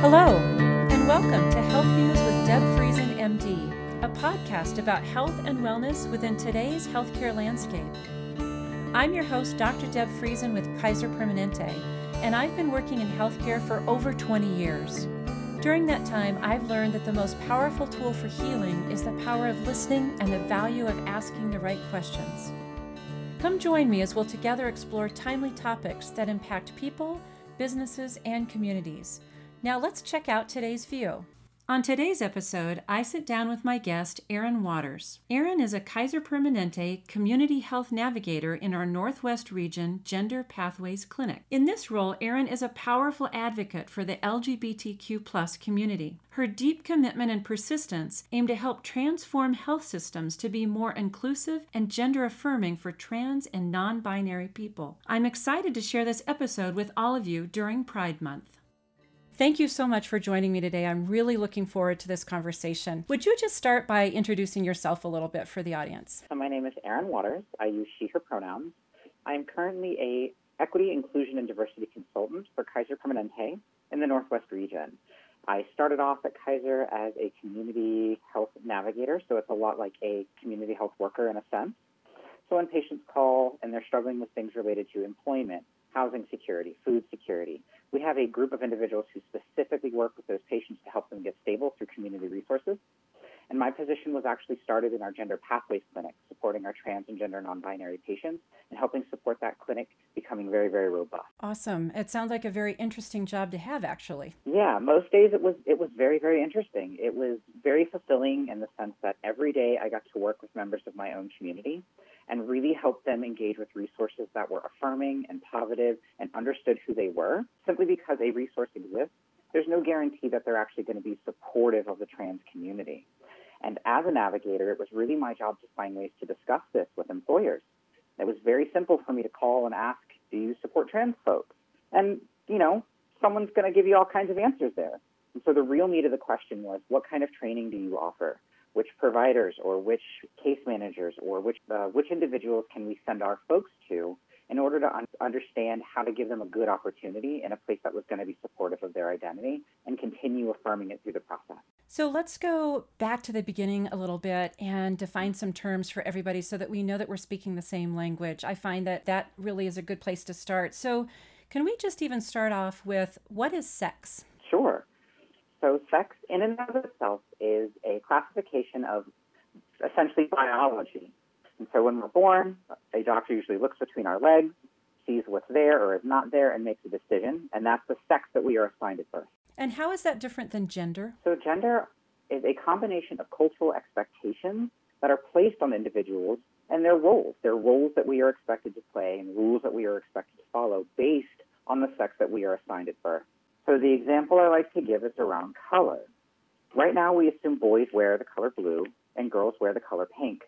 Hello, and welcome to Health Views with Deb Friesen, MD, a podcast about health and wellness within today's healthcare landscape. I'm your host, Dr. Deb Friesen with Kaiser Permanente, and I've been working in healthcare for over 20 years. During that time, I've learned that the most powerful tool for healing is the power of listening and the value of asking the right questions. Come join me as we'll together explore timely topics that impact people, businesses, and communities. Now let's check out today's view. On today's episode, I sit down with my guest, Erin Waters. Erin is a Kaiser Permanente community health navigator in our Northwest Region Gender Pathways Clinic. In this role, Erin is a powerful advocate for the LGBTQ community. Her deep commitment and persistence aim to help transform health systems to be more inclusive and gender affirming for trans and non binary people. I'm excited to share this episode with all of you during Pride Month. Thank you so much for joining me today. I'm really looking forward to this conversation. Would you just start by introducing yourself a little bit for the audience? So my name is Erin Waters. I use she, her pronouns. I'm currently a equity, inclusion, and diversity consultant for Kaiser Permanente in the Northwest region. I started off at Kaiser as a community health navigator, so it's a lot like a community health worker in a sense. So when patients call and they're struggling with things related to employment, housing security, food security, we have a group of individuals who specifically work with those patients to help them get stable through community resources. And my position was actually started in our Gender Pathways Clinic, supporting our trans and gender non binary patients and helping support that clinic becoming very, very robust. Awesome. It sounds like a very interesting job to have, actually. Yeah, most days it was it was very, very interesting. It was very fulfilling in the sense that every day I got to work with members of my own community and really help them engage with resources that were affirming and positive and understood who they were. Simply because a resource exists, there's no guarantee that they're actually going to be supportive of the trans community. And as a navigator, it was really my job to find ways to discuss this with employers. It was very simple for me to call and ask, Do you support trans folks? And, you know, someone's going to give you all kinds of answers there. And so the real meat of the question was, What kind of training do you offer? Which providers or which case managers or which uh, which individuals can we send our folks to in order to un- understand how to give them a good opportunity in a place that was going to be supportive of their identity and continue affirming it through the process. So let's go back to the beginning a little bit and define some terms for everybody so that we know that we're speaking the same language. I find that that really is a good place to start. So, can we just even start off with what is sex? Sure. So, sex in and of itself is a classification of essentially biology. And so, when we're born, a doctor usually looks between our legs, sees what's there or is not there, and makes a decision. And that's the sex that we are assigned at birth. And how is that different than gender? So, gender is a combination of cultural expectations that are placed on individuals and their roles. Their roles that we are expected to play and rules that we are expected to follow based on the sex that we are assigned at birth. So the example I like to give is around color. Right now, we assume boys wear the color blue and girls wear the color pink.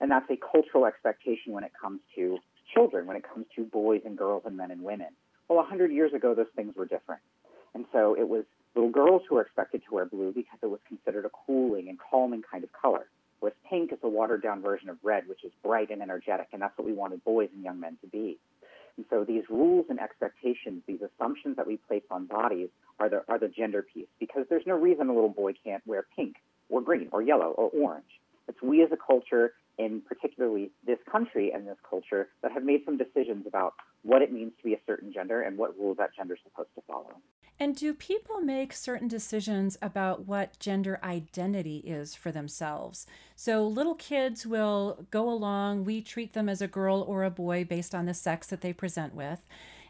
And that's a cultural expectation when it comes to children, when it comes to boys and girls and men and women. Well, 100 years ago, those things were different. And so it was little girls who were expected to wear blue because it was considered a cooling and calming kind of color. Whereas pink is a watered down version of red, which is bright and energetic, and that's what we wanted boys and young men to be. And so these rules and expectations, these assumptions that we place on bodies are the, are the gender piece because there's no reason a little boy can't wear pink or green or yellow or orange. It's we as a culture, and particularly this country and this culture, that have made some decisions about what it means to be a certain gender and what rules that gender is supposed to follow. And do people make certain decisions about what gender identity is for themselves? So little kids will go along, we treat them as a girl or a boy based on the sex that they present with.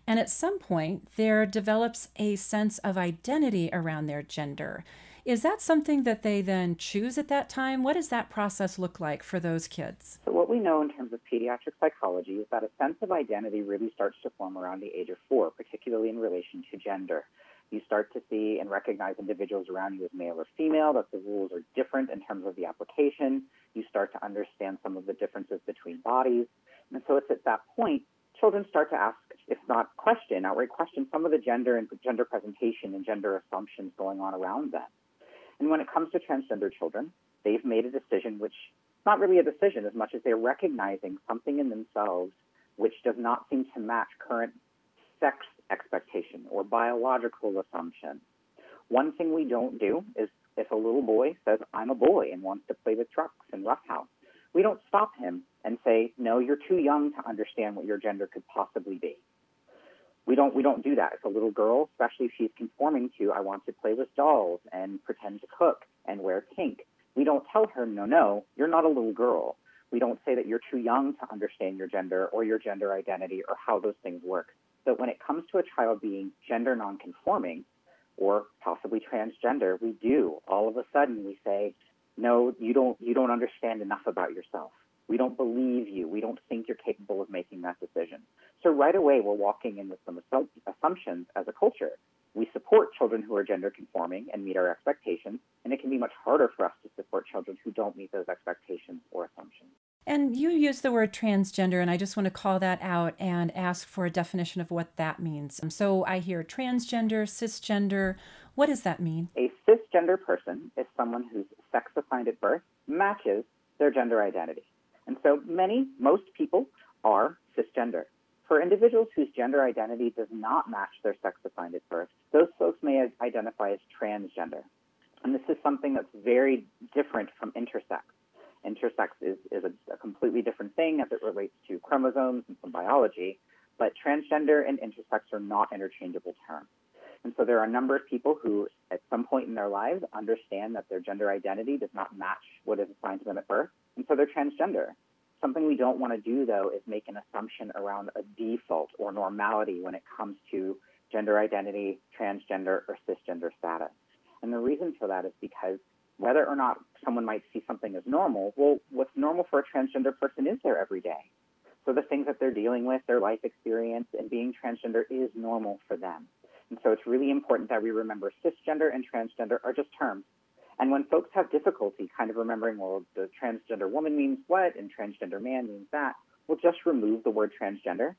And at some point, there develops a sense of identity around their gender. Is that something that they then choose at that time? What does that process look like for those kids? So, what we know in terms of pediatric psychology is that a sense of identity really starts to form around the age of four, particularly in relation to gender you start to see and recognize individuals around you as male or female, that the rules are different in terms of the application. You start to understand some of the differences between bodies. And so it's at that point children start to ask, if not question, outright question some of the gender and gender presentation and gender assumptions going on around them. And when it comes to transgender children, they've made a decision which not really a decision as much as they're recognizing something in themselves which does not seem to match current sex expectation or biological assumption One thing we don't do is if a little boy says, I'm a boy and wants to play with trucks and roughhouse, we don't stop him and say, no, you're too young to understand what your gender could possibly be. We don't, we don't do that. If a little girl, especially if she's conforming to, I want to play with dolls and pretend to cook and wear pink, we don't tell her, no, no, you're not a little girl. We don't say that you're too young to understand your gender or your gender identity or how those things work. But when it comes to a child being gender nonconforming or possibly transgender, we do. All of a sudden we say, no, you don't, you don't understand enough about yourself. We don't believe you. We don't think you're capable of making that decision. So right away, we're walking in with some assumptions as a culture. We support children who are gender conforming and meet our expectations, and it can be much harder for us to support children who don't meet those expectations or assumptions. And you use the word transgender, and I just want to call that out and ask for a definition of what that means. Um, so I hear transgender, cisgender. What does that mean? A cisgender person is someone whose sex assigned at birth matches their gender identity. And so many, most people are cisgender. For individuals whose gender identity does not match their sex assigned at birth, those folks may identify as transgender. And this is something that's very different from intersex. Intersex is, is a, a completely different thing as it relates to chromosomes and some biology, but transgender and intersex are not interchangeable terms. And so there are a number of people who, at some point in their lives, understand that their gender identity does not match what is assigned to them at birth, and so they're transgender. Something we don't want to do, though, is make an assumption around a default or normality when it comes to gender identity, transgender, or cisgender status. And the reason for that is because whether or not someone might see something as normal, well, what's normal for a transgender person is there every day. So the things that they're dealing with, their life experience, and being transgender is normal for them. And so it's really important that we remember cisgender and transgender are just terms. And when folks have difficulty kind of remembering, well, the transgender woman means what and transgender man means that, we'll just remove the word transgender.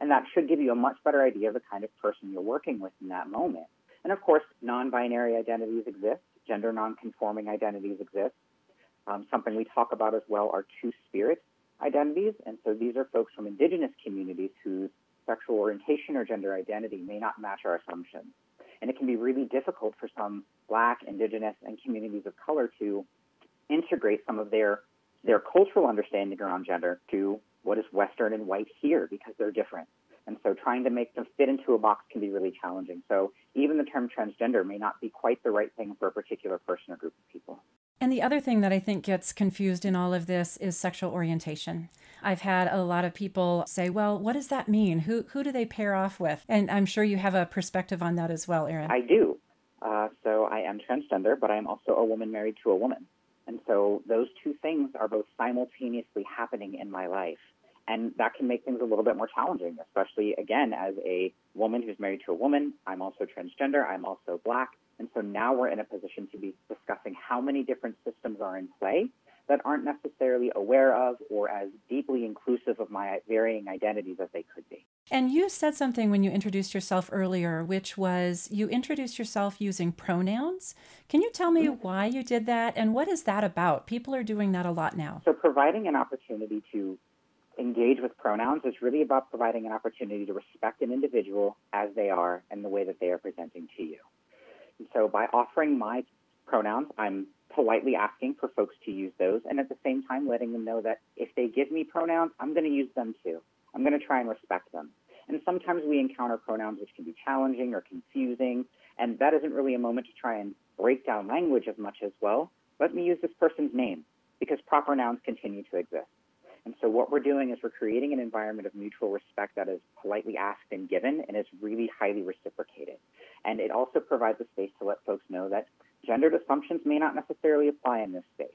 And that should give you a much better idea of the kind of person you're working with in that moment. And of course, non binary identities exist, gender non conforming identities exist. Um, something we talk about as well are two spirit identities. And so these are folks from indigenous communities whose sexual orientation or gender identity may not match our assumptions. And it can be really difficult for some Black, Indigenous, and communities of color to integrate some of their their cultural understanding around gender to what is Western and white here because they're different. And so trying to make them fit into a box can be really challenging. So even the term transgender may not be quite the right thing for a particular person or group of people. And the other thing that I think gets confused in all of this is sexual orientation. I've had a lot of people say, well, what does that mean? Who, who do they pair off with? And I'm sure you have a perspective on that as well, Erin. I do. Uh, so I am transgender, but I am also a woman married to a woman. And so those two things are both simultaneously happening in my life. And that can make things a little bit more challenging, especially again, as a woman who's married to a woman. I'm also transgender. I'm also black. And so now we're in a position to be discussing how many different systems are in play that aren't necessarily aware of or as deeply inclusive of my varying identities as they could be. And you said something when you introduced yourself earlier, which was you introduced yourself using pronouns. Can you tell me mm-hmm. why you did that and what is that about? People are doing that a lot now. So, providing an opportunity to engage with pronouns is really about providing an opportunity to respect an individual as they are and the way that they are presenting to you. And so, by offering my pronouns, I'm politely asking for folks to use those and at the same time letting them know that if they give me pronouns, I'm going to use them too. I'm going to try and respect them. And sometimes we encounter pronouns which can be challenging or confusing, and that isn't really a moment to try and break down language as much as, well, let me use this person's name because proper nouns continue to exist. And so what we're doing is we're creating an environment of mutual respect that is politely asked and given and is really highly reciprocated. And it also provides a space to let folks know that gendered assumptions may not necessarily apply in this space.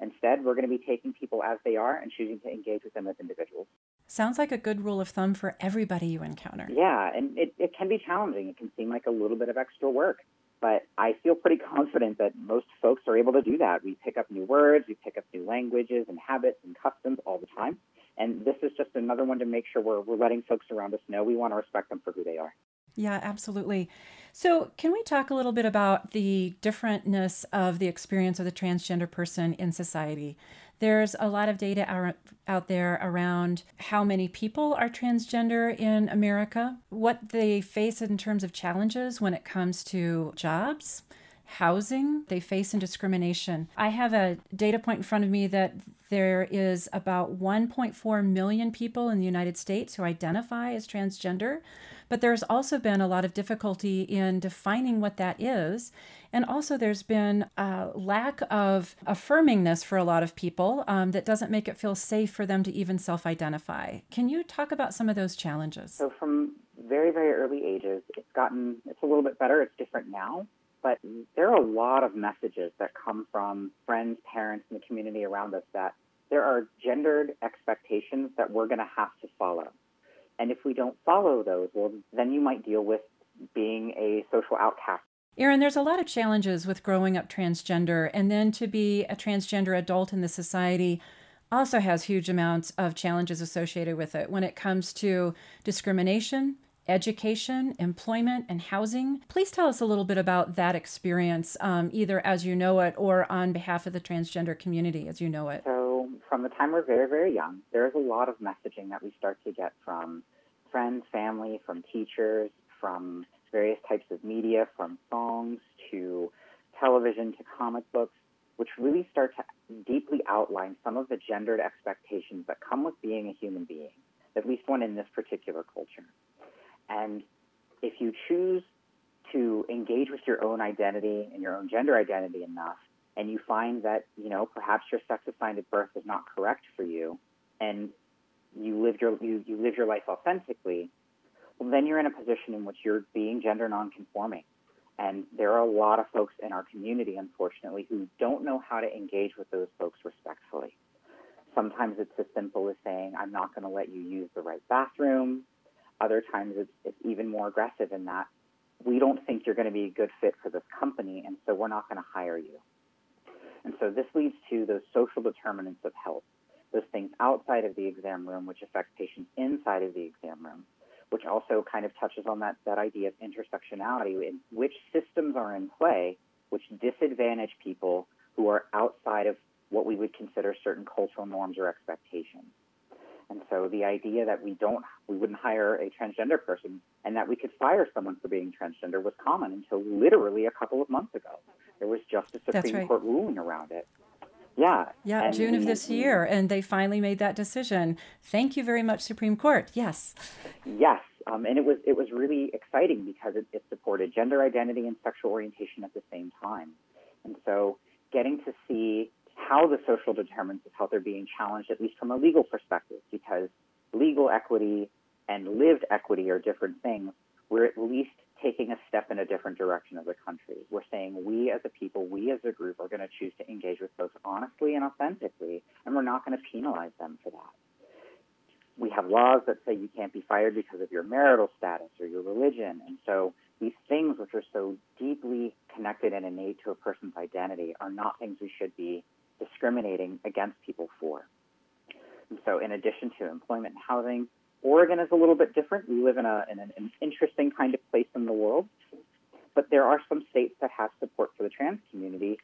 Instead, we're going to be taking people as they are and choosing to engage with them as individuals. Sounds like a good rule of thumb for everybody you encounter. Yeah, and it, it can be challenging. It can seem like a little bit of extra work, but I feel pretty confident that most folks are able to do that. We pick up new words, we pick up new languages and habits and customs all the time. And this is just another one to make sure we're, we're letting folks around us know we want to respect them for who they are. Yeah, absolutely. So, can we talk a little bit about the differentness of the experience of the transgender person in society? There's a lot of data out there around how many people are transgender in America, what they face in terms of challenges when it comes to jobs, housing they face in discrimination. I have a data point in front of me that there is about 1.4 million people in the United States who identify as transgender, but there's also been a lot of difficulty in defining what that is. And also, there's been a lack of affirming this for a lot of people um, that doesn't make it feel safe for them to even self identify. Can you talk about some of those challenges? So, from very, very early ages, it's gotten, it's a little bit better. It's different now but there are a lot of messages that come from friends, parents, and the community around us that there are gendered expectations that we're going to have to follow. And if we don't follow those, well, then you might deal with being a social outcast. Erin, there's a lot of challenges with growing up transgender, and then to be a transgender adult in the society also has huge amounts of challenges associated with it when it comes to discrimination, education, employment, and housing. Please tell us a little bit about that experience, um, either as you know it or on behalf of the transgender community as you know it. So, from the time we're very, very young, there's a lot of messaging that we start to get from friends, family, from teachers, from various types of media, from songs to television to comic books, which really start to deeply outline some of the gendered expectations that come with being a human being, at least one in this particular culture. And if you choose to engage with your own identity and your own gender identity enough, and you find that, you know, perhaps your sex assigned at birth is not correct for you, and you live your you, you live your life authentically, well, then you're in a position in which you're being gender nonconforming. And there are a lot of folks in our community, unfortunately, who don't know how to engage with those folks respectfully. Sometimes it's as simple as saying, I'm not going to let you use the right bathroom. Other times it's, it's even more aggressive in that we don't think you're going to be a good fit for this company, and so we're not going to hire you. And so this leads to those social determinants of health, those things outside of the exam room which affect patients inside of the exam room, which also kind of touches on that, that idea of intersectionality in which systems are in play which disadvantage people who are outside of what we would consider certain cultural norms or expectations. And so the idea that we don't, we wouldn't hire a transgender person and that we could fire someone for being transgender was common until literally a couple of months ago. There was just a Supreme right. Court ruling around it. Yeah. Yeah, and June of this year, and they finally made that decision. Thank you very much, Supreme Court. Yes. Yes, um, and it was it was really exciting because it, it supported gender identity and sexual orientation at the same time, and so getting to see how the social determinants of health are being challenged, at least from a legal perspective, because legal equity and lived equity are different things. We're at least taking a step in a different direction as a country. We're saying we as a people, we as a group are going to choose to engage with folks honestly and authentically, and we're not going to penalize them for that. We have laws that say you can't be fired because of your marital status or your religion. And so these things, which are so deeply connected and innate to a person's identity, are not things we should be discriminating against people for. And so, in addition to employment and housing, Oregon is a little bit different. We live in, a, in an, interesting kind of place in the world, but there are some states that have support for the trans community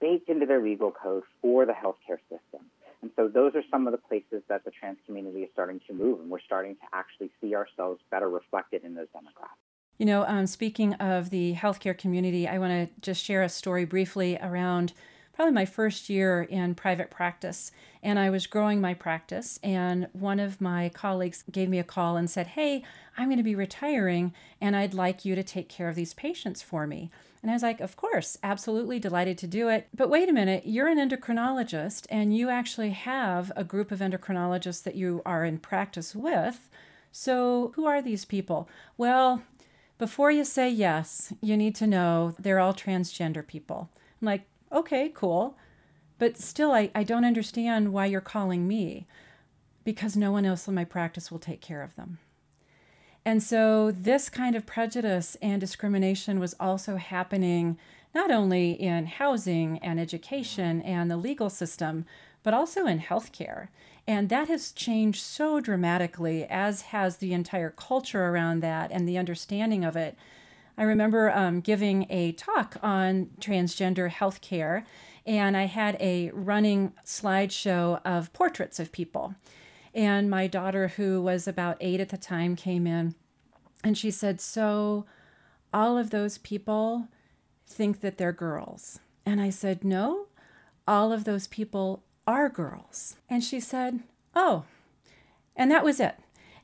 baked into their legal code for the healthcare system. And so those are some of the places that the trans community is starting to move, and we're starting to actually see ourselves better reflected in those demographics. You know, um, speaking of the healthcare community, I want to just share a story briefly around probably my first year in private practice. And I was growing my practice, and one of my colleagues gave me a call and said, Hey, I'm going to be retiring, and I'd like you to take care of these patients for me. And I was like, Of course, absolutely delighted to do it. But wait a minute, you're an endocrinologist, and you actually have a group of endocrinologists that you are in practice with. So, who are these people? Well, before you say yes, you need to know they're all transgender people. I'm like, okay, cool. But still, I, I don't understand why you're calling me because no one else in my practice will take care of them. And so this kind of prejudice and discrimination was also happening not only in housing and education and the legal system, but also in healthcare. And that has changed so dramatically, as has the entire culture around that and the understanding of it. I remember um, giving a talk on transgender healthcare, and I had a running slideshow of portraits of people. And my daughter, who was about eight at the time, came in and she said, So all of those people think that they're girls. And I said, No, all of those people are girls. And she said, Oh, and that was it.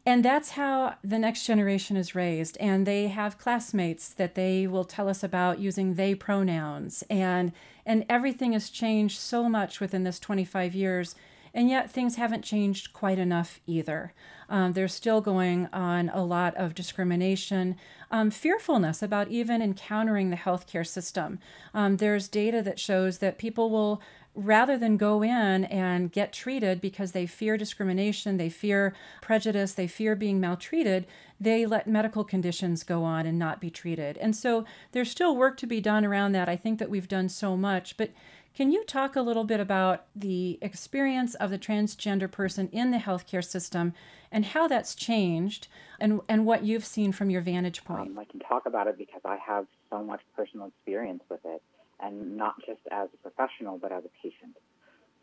And that's how the next generation is raised. And they have classmates that they will tell us about using they pronouns. And, and everything has changed so much within this 25 years. And yet things haven't changed quite enough either. Um, there's still going on a lot of discrimination, um, fearfulness about even encountering the healthcare system. Um, there's data that shows that people will rather than go in and get treated because they fear discrimination, they fear prejudice, they fear being maltreated, they let medical conditions go on and not be treated. And so there's still work to be done around that. I think that we've done so much, but can you talk a little bit about the experience of the transgender person in the healthcare system and how that's changed and, and what you've seen from your vantage point? Um, I can talk about it because I have so much personal experience with it and not just as a professional, but as a patient.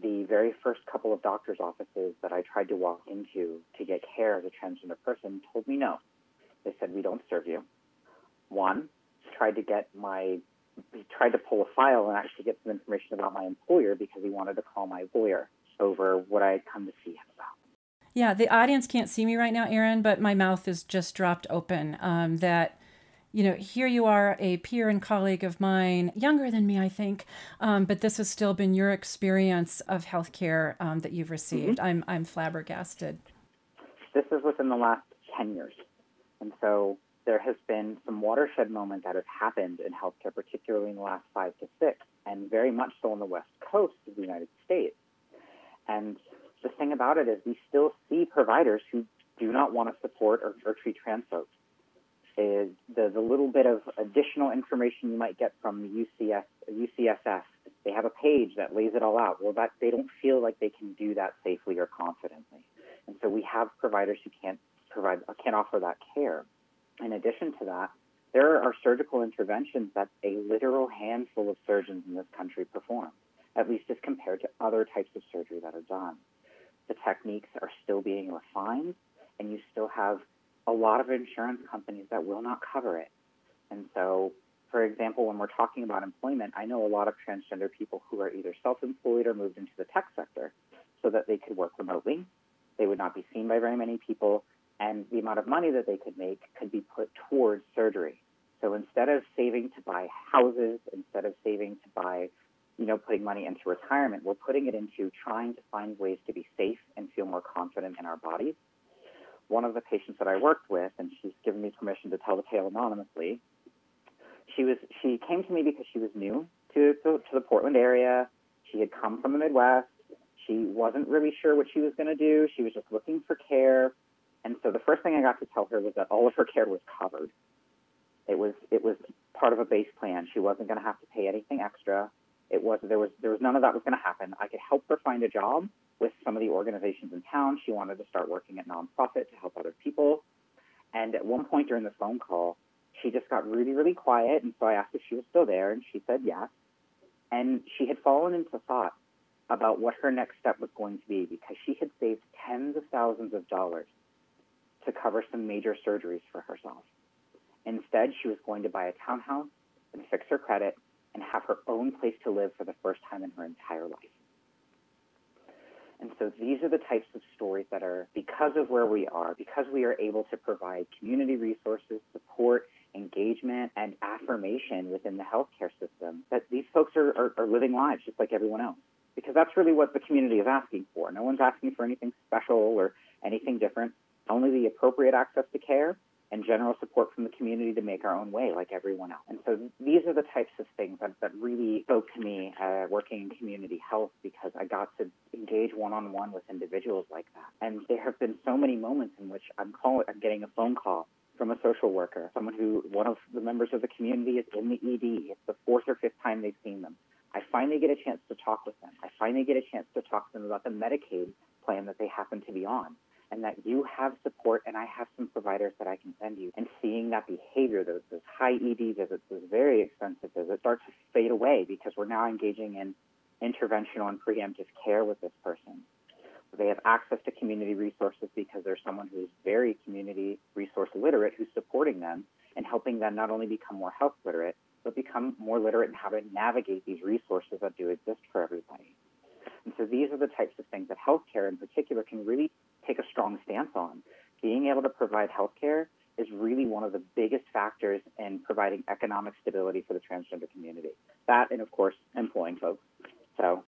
The very first couple of doctor's offices that I tried to walk into to get care as a transgender person told me no. They said, We don't serve you. One, tried to get my tried to pull a file and actually get some information about my employer because he wanted to call my lawyer over what I had come to see him about. Yeah, the audience can't see me right now, Erin, but my mouth is just dropped open. Um, that you know, here you are, a peer and colleague of mine, younger than me, I think, um, but this has still been your experience of healthcare um, that you've received. Mm-hmm. I'm, I'm flabbergasted. This is within the last 10 years. And so there has been some watershed moments that have happened in healthcare, particularly in the last five to six, and very much so on the West Coast of the United States. And the thing about it is, we still see providers who do not want to support or, or treat trans folks is the, the little bit of additional information you might get from UCS, UCSF. They have a page that lays it all out. Well, that they don't feel like they can do that safely or confidently, and so we have providers who can't provide can't offer that care. In addition to that, there are surgical interventions that a literal handful of surgeons in this country perform, at least as compared to other types of surgery that are done. The techniques are still being refined, and you still have a lot of insurance companies that will not cover it. And so, for example, when we're talking about employment, I know a lot of transgender people who are either self employed or moved into the tech sector so that they could work remotely. They would not be seen by very many people, and the amount of money that they could make could be put towards surgery. So instead of saving to buy houses, instead of saving to buy, you know, putting money into retirement, we're putting it into trying to find ways to be safe and feel more confident in our bodies one of the patients that I worked with, and she's given me permission to tell the tale anonymously. She was she came to me because she was new to, to, to the Portland area. She had come from the Midwest. She wasn't really sure what she was going to do. She was just looking for care. And so the first thing I got to tell her was that all of her care was covered. It was it was part of a base plan. She wasn't going to have to pay anything extra. It was there was there was none of that was going to happen. I could help her find a job with some of the organizations in town. She wanted to start working at nonprofit to help other people. And at one point during the phone call, she just got really, really quiet. And so I asked if she was still there, and she said yes. And she had fallen into thought about what her next step was going to be because she had saved tens of thousands of dollars to cover some major surgeries for herself. Instead, she was going to buy a townhouse and fix her credit and have her own place to live for the first time in her entire life. And so these are the types of stories that are, because of where we are, because we are able to provide community resources, support, engagement, and affirmation within the healthcare system, that these folks are, are, are living lives just like everyone else. Because that's really what the community is asking for. No one's asking for anything special or anything different, only the appropriate access to care and general support from the community to make our own way like everyone else. And so these are the types of things that, that really spoke to me uh, working in community health because I got to engage one-on-one with individuals like that. And there have been so many moments in which I'm calling, I'm getting a phone call from a social worker, someone who, one of the members of the community is in the ED. It's the fourth or fifth time they've seen them. I finally get a chance to talk with them. I finally get a chance to talk to them about the Medicaid plan that they happen to be on and that you have support and I have some providers that I can send you. And seeing that behavior, those, those high ED visits, those very expensive visits, start to fade away because we're now engaging in interventional and preemptive care with this person. They have access to community resources because there's someone who's very community resource literate who's supporting them and helping them not only become more health literate, but become more literate in how to navigate these resources that do exist for everybody. And so these are the types of things that healthcare in particular can really take a strong stance on. Being able to provide healthcare is really one of the biggest factors in providing economic stability for the transgender community. That, and of course, employing folks. So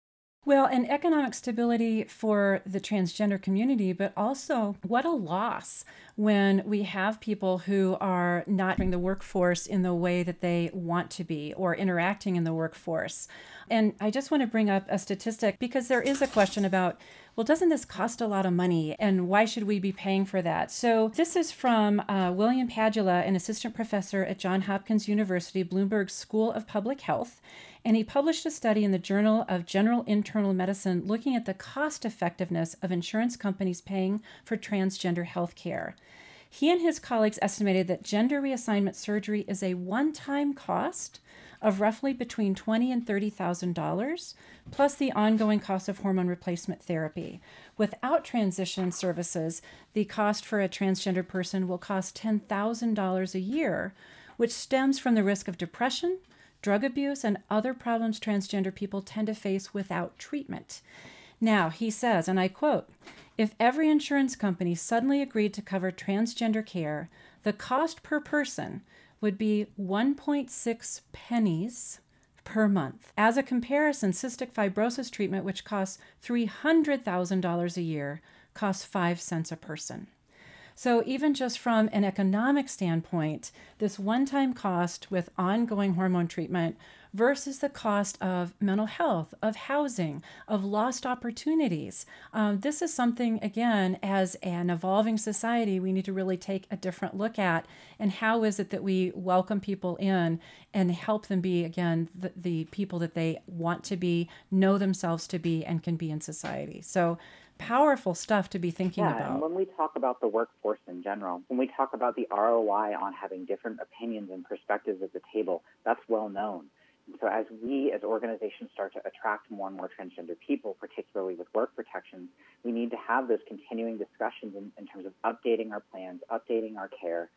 well, and economic stability for the transgender community, but also what a loss when we have people who are not in the workforce in the way that they want to be or interacting in the workforce. And I just want to bring up a statistic because there is a question about well, doesn't this cost a lot of money and why should we be paying for that? So, this is from uh, William Padula, an assistant professor at Johns Hopkins University Bloomberg School of Public Health. And he published a study in the Journal of General Internal Medicine looking at the cost effectiveness of insurance companies paying for transgender health care. He and his colleagues estimated that gender reassignment surgery is a one time cost of roughly between twenty and thirty thousand dollars, plus the ongoing cost of hormone replacement therapy. Without transition services, the cost for a transgender person will cost ten thousand dollars a year, which stems from the risk of depression, drug abuse, and other problems transgender people tend to face without treatment. Now, he says, and I quote, if every insurance company suddenly agreed to cover transgender care, the cost per person would be 1.6 pennies per month. As a comparison, cystic fibrosis treatment, which costs $300,000 a year, costs 5 cents a person. So, even just from an economic standpoint, this one time cost with ongoing hormone treatment versus the cost of mental health, of housing, of lost opportunities. Um, this is something, again, as an evolving society, we need to really take a different look at. And how is it that we welcome people in and help them be, again, the, the people that they want to be, know themselves to be, and can be in society? So, powerful stuff to be thinking yeah, about. And when we talk about the workforce in general, when we talk about the ROI on having different opinions and perspectives at the table, that's well known. So as we as organizations start to attract more and more transgender people, particularly with work protections, we need to have those continuing discussions in, in terms of updating our plans, updating our care,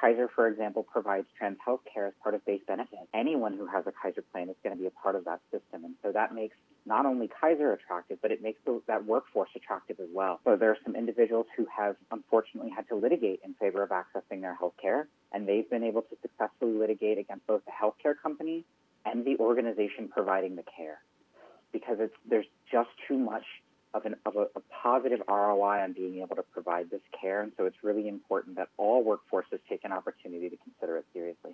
Kaiser, for example, provides trans health care as part of base benefit. Anyone who has a Kaiser plan is going to be a part of that system. And so that makes not only Kaiser attractive, but it makes the, that workforce attractive as well. So there are some individuals who have unfortunately had to litigate in favor of accessing their health care, and they've been able to successfully litigate against both the healthcare company and the organization providing the care because it's, there's just too much of, an, of a, a, positive ROI on being able to provide this care. And so it's really important that all workforces take an opportunity to consider it seriously.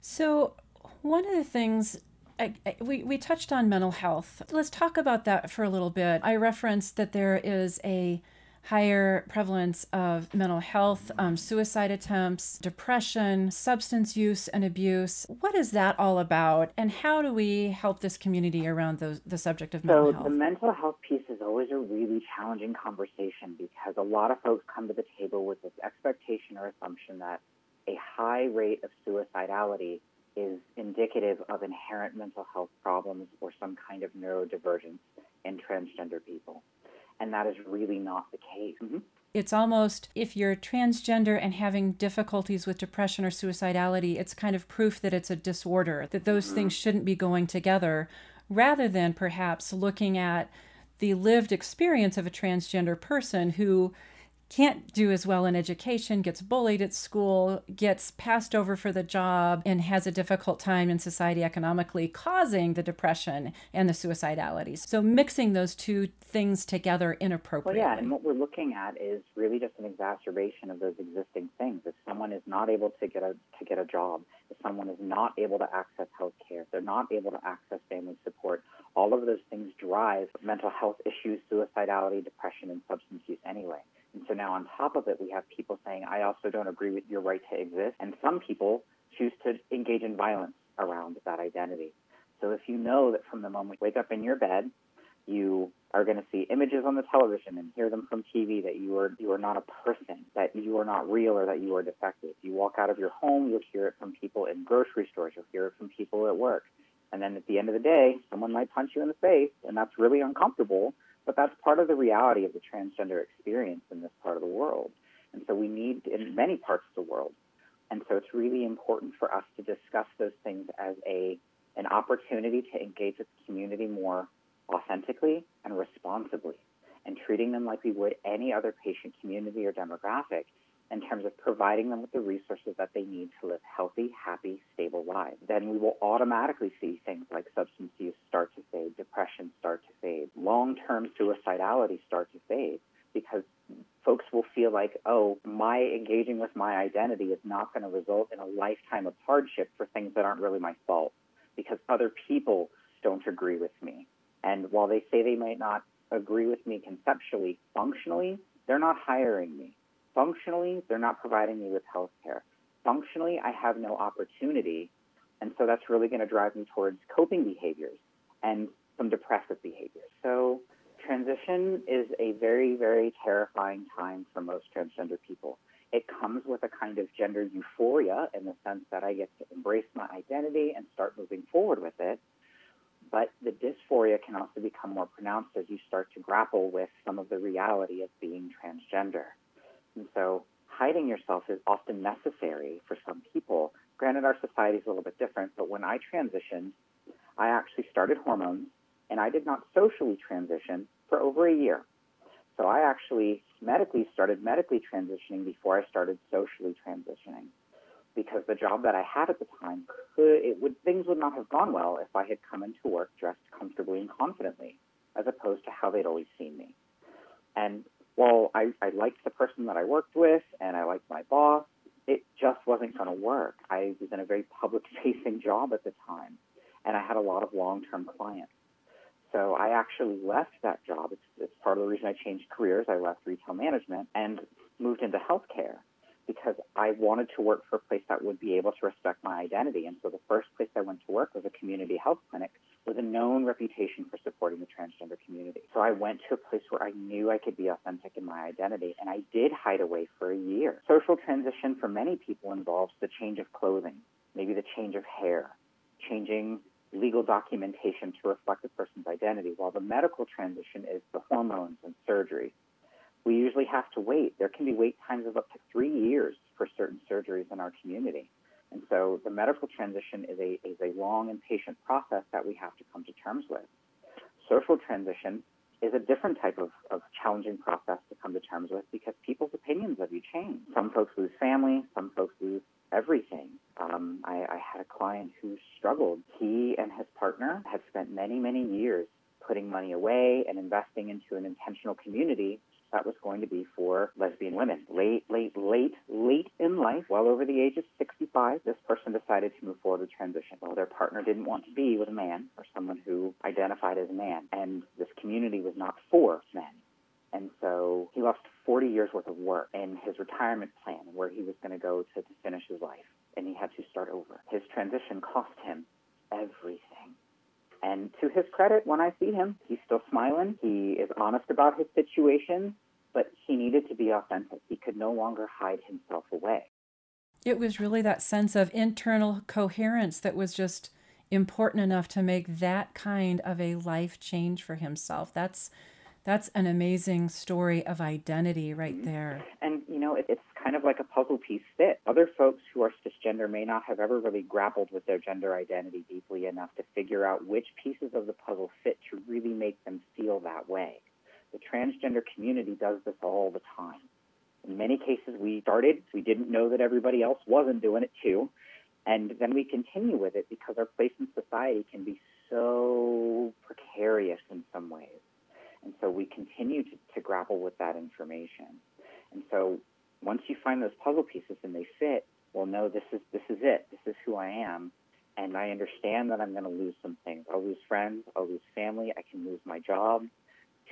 So, one of the things I, I, we, we touched on mental health. Let's talk about that for a little bit. I referenced that there is a higher prevalence of mental health, um, suicide attempts, depression, substance use and abuse. What is that all about, and how do we help this community around the, the subject of mental so health? So, the mental health piece is always a really challenging conversation because a lot of folks come to the table with this expectation or assumption that a high rate of suicidality is indicative of inherent mental health problems or some kind of neurodivergence in transgender people and that is really not the case. Mm-hmm. It's almost if you're transgender and having difficulties with depression or suicidality, it's kind of proof that it's a disorder, that those mm-hmm. things shouldn't be going together, rather than perhaps looking at the lived experience of a transgender person who can't do as well in education, gets bullied at school, gets passed over for the job, and has a difficult time in society economically, causing the depression and the suicidalities. So mixing those two things together inappropriately. Well, yeah, and what we're looking at is really just an exacerbation of those existing things. If someone is not able to get a to get a job, if someone is not able to access health care, if they're not able to access family support, all of those things drive mental health issues, suicidality, depression, and substance use anyway And so now on top of it, we have people saying, I also don't agree with your right to exist. And some people choose to engage in violence around that identity. So if you know that from the moment you wake up in your bed, you are going to see images on the television and hear them from TV that you are you are not a person, that you are not real, or that you are defective. You walk out of your home, you'll hear it from people in grocery stores, you'll hear it from people at work, and then at the end of the day, someone might punch you in the face, and that's really uncomfortable. But that's part of the reality of the transgender experience in this part of the world, and so we need in many parts of the world. And so it's really important for us to discuss those things as a an opportunity to engage with the community more authentically and responsibly and treating them like we would any other patient community or demographic in terms of providing them with the resources that they need to live healthy, happy, stable lives. Then we will automatically see things like substance use start to fade, depression start to fade, long term suicidality start to fade because folks will feel like, oh, my engaging with my identity is not going to result in a lifetime of hardship for things that aren't really my fault because other people don't agree with me. And while they say they might not agree with me conceptually, functionally, they're not hiring me. Functionally, they're not providing me with health care. Functionally, I have no opportunity. And so that's really going to drive me towards coping behaviors and some depressive behaviors. So transition is a very, very terrifying time for most transgender people. It comes with a kind of gender euphoria in the sense that I get to embrace my identity and start moving forward with it. But the dysphoria can also become more pronounced as you start to grapple with some of the reality of being transgender. And so hiding yourself is often necessary for some people. Granted, our society is a little bit different, but when I transitioned, I actually started hormones and I did not socially transition for over a year. So I actually medically started medically transitioning before I started socially transitioning because the job that I had at the time could it would things would not have gone well if I had come into work dressed comfortably and confidently, as opposed to how they'd always seen me. And while I, I liked the person that I worked with and I liked my boss, it just wasn't going to work. I was in a very public facing job at the time, and I had a lot of long term clients. So I actually left that job. It's, it's part of the reason I changed careers. I left retail management and moved into healthcare because I wanted to work for a place that would be able to respect my identity. And so the first place I went to work was a community health clinic with a known reputation for supporting the transgender community. So I went to a place where I knew I could be authentic in my identity, and I did hide away for a year. Social transition for many people involves the change of clothing, maybe the change of hair, changing legal documentation to reflect a person's identity, while the medical transition is the hormones and surgery we usually have to wait. There can be wait times of up to three years for certain surgeries in our community. And so the medical transition is a, is a long and patient process that we have to come to terms with. Social transition is a different type of, of challenging process to come to terms with because people's opinions of you change. Some folks lose family, some folks lose everything. Um, I, I had a client who struggled. He and his partner had spent many, many years putting money away and investing into an intentional community that was going to be for lesbian women. Late, late, late, late in life, well over the age of 65, this person decided to move forward with transition. Well, their partner didn't want to be with a man or someone who identified as a man, and this community was not for men. And so he lost 40 years worth of work in his retirement plan where he was going to go to, to finish his life, and he had to start over. His transition cost him everything. And to his credit, when I see him, he's still smiling. He is honest about his situation but he needed to be authentic. He could no longer hide himself away. It was really that sense of internal coherence that was just important enough to make that kind of a life change for himself. That's that's an amazing story of identity right mm-hmm. there. And you know, it, it's kind of like a puzzle piece fit. Other folks who are cisgender may not have ever really grappled with their gender identity deeply enough to figure out which pieces of the puzzle fit to really make them feel that way. The transgender community does this all the time. In many cases, we started, we didn't know that everybody else wasn't doing it too. And then we continue with it because our place in society can be so precarious in some ways. And so we continue to, to grapple with that information. And so once you find those puzzle pieces and they fit, well, no, this is this is it. This is who I am, and I understand that I'm going to lose some things. I'll lose friends. I'll lose family. I can lose my job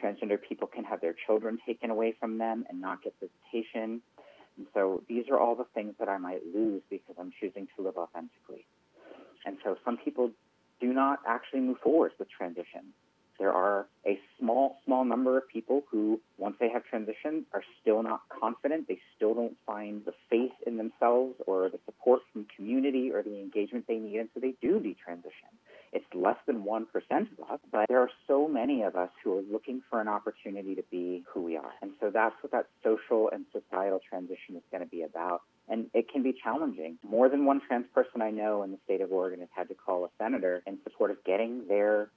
transgender people can have their children taken away from them and not get visitation. And so these are all the things that I might lose because I'm choosing to live authentically. And so some people do not actually move forward with transition. There are a small, small number of people who, once they have transitioned, are still not confident. They still don't find the faith in themselves or the support from community or the engagement they need, and so they do detransition. Less than 1% of us, but there are so many of us who are looking for an opportunity to be who we are. And so that's what that social and societal transition is going to be about. And it can be challenging. More than one trans person I know in the state of Oregon has had to call a senator in support of getting their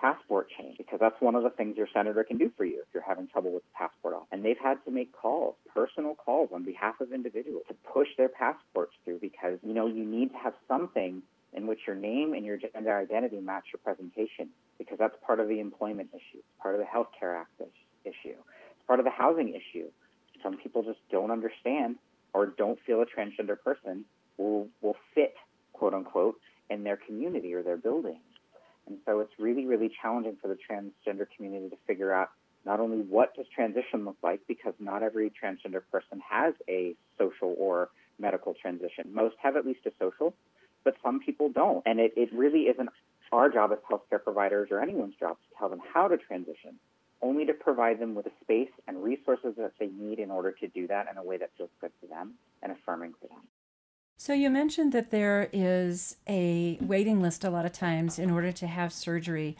passport change because that's one of the things your senator can do for you if you're having trouble with the passport. And they've had to make calls, personal calls on behalf of individuals to push their passports through because, you know, you need to have something in which your name and your gender identity match your presentation because that's part of the employment issue, it's part of the health care act issue, it's part of the housing issue. Some people just don't understand or don't feel a transgender person will, will fit, quote unquote, in their community or their building. And so it's really, really challenging for the transgender community to figure out not only what does transition look like, because not every transgender person has a social or medical transition. Most have at least a social, but some people don't. And it, it really isn't our job as healthcare providers or anyone's job to tell them how to transition, only to provide them with a space and resources that they need in order to do that in a way that feels good for them and affirming for them. So, you mentioned that there is a waiting list a lot of times in order to have surgery.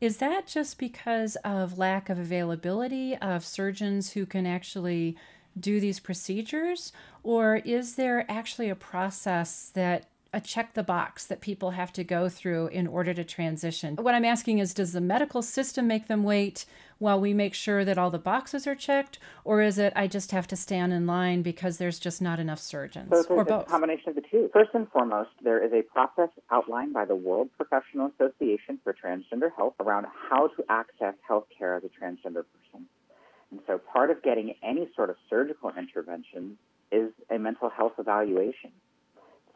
Is that just because of lack of availability of surgeons who can actually do these procedures? Or is there actually a process that a check the box that people have to go through in order to transition. What I'm asking is does the medical system make them wait while we make sure that all the boxes are checked or is it I just have to stand in line because there's just not enough surgeons so or both? a combination of the two. First and foremost, there is a process outlined by the World Professional Association for Transgender Health around how to access health care as a transgender person. And so part of getting any sort of surgical intervention is a mental health evaluation.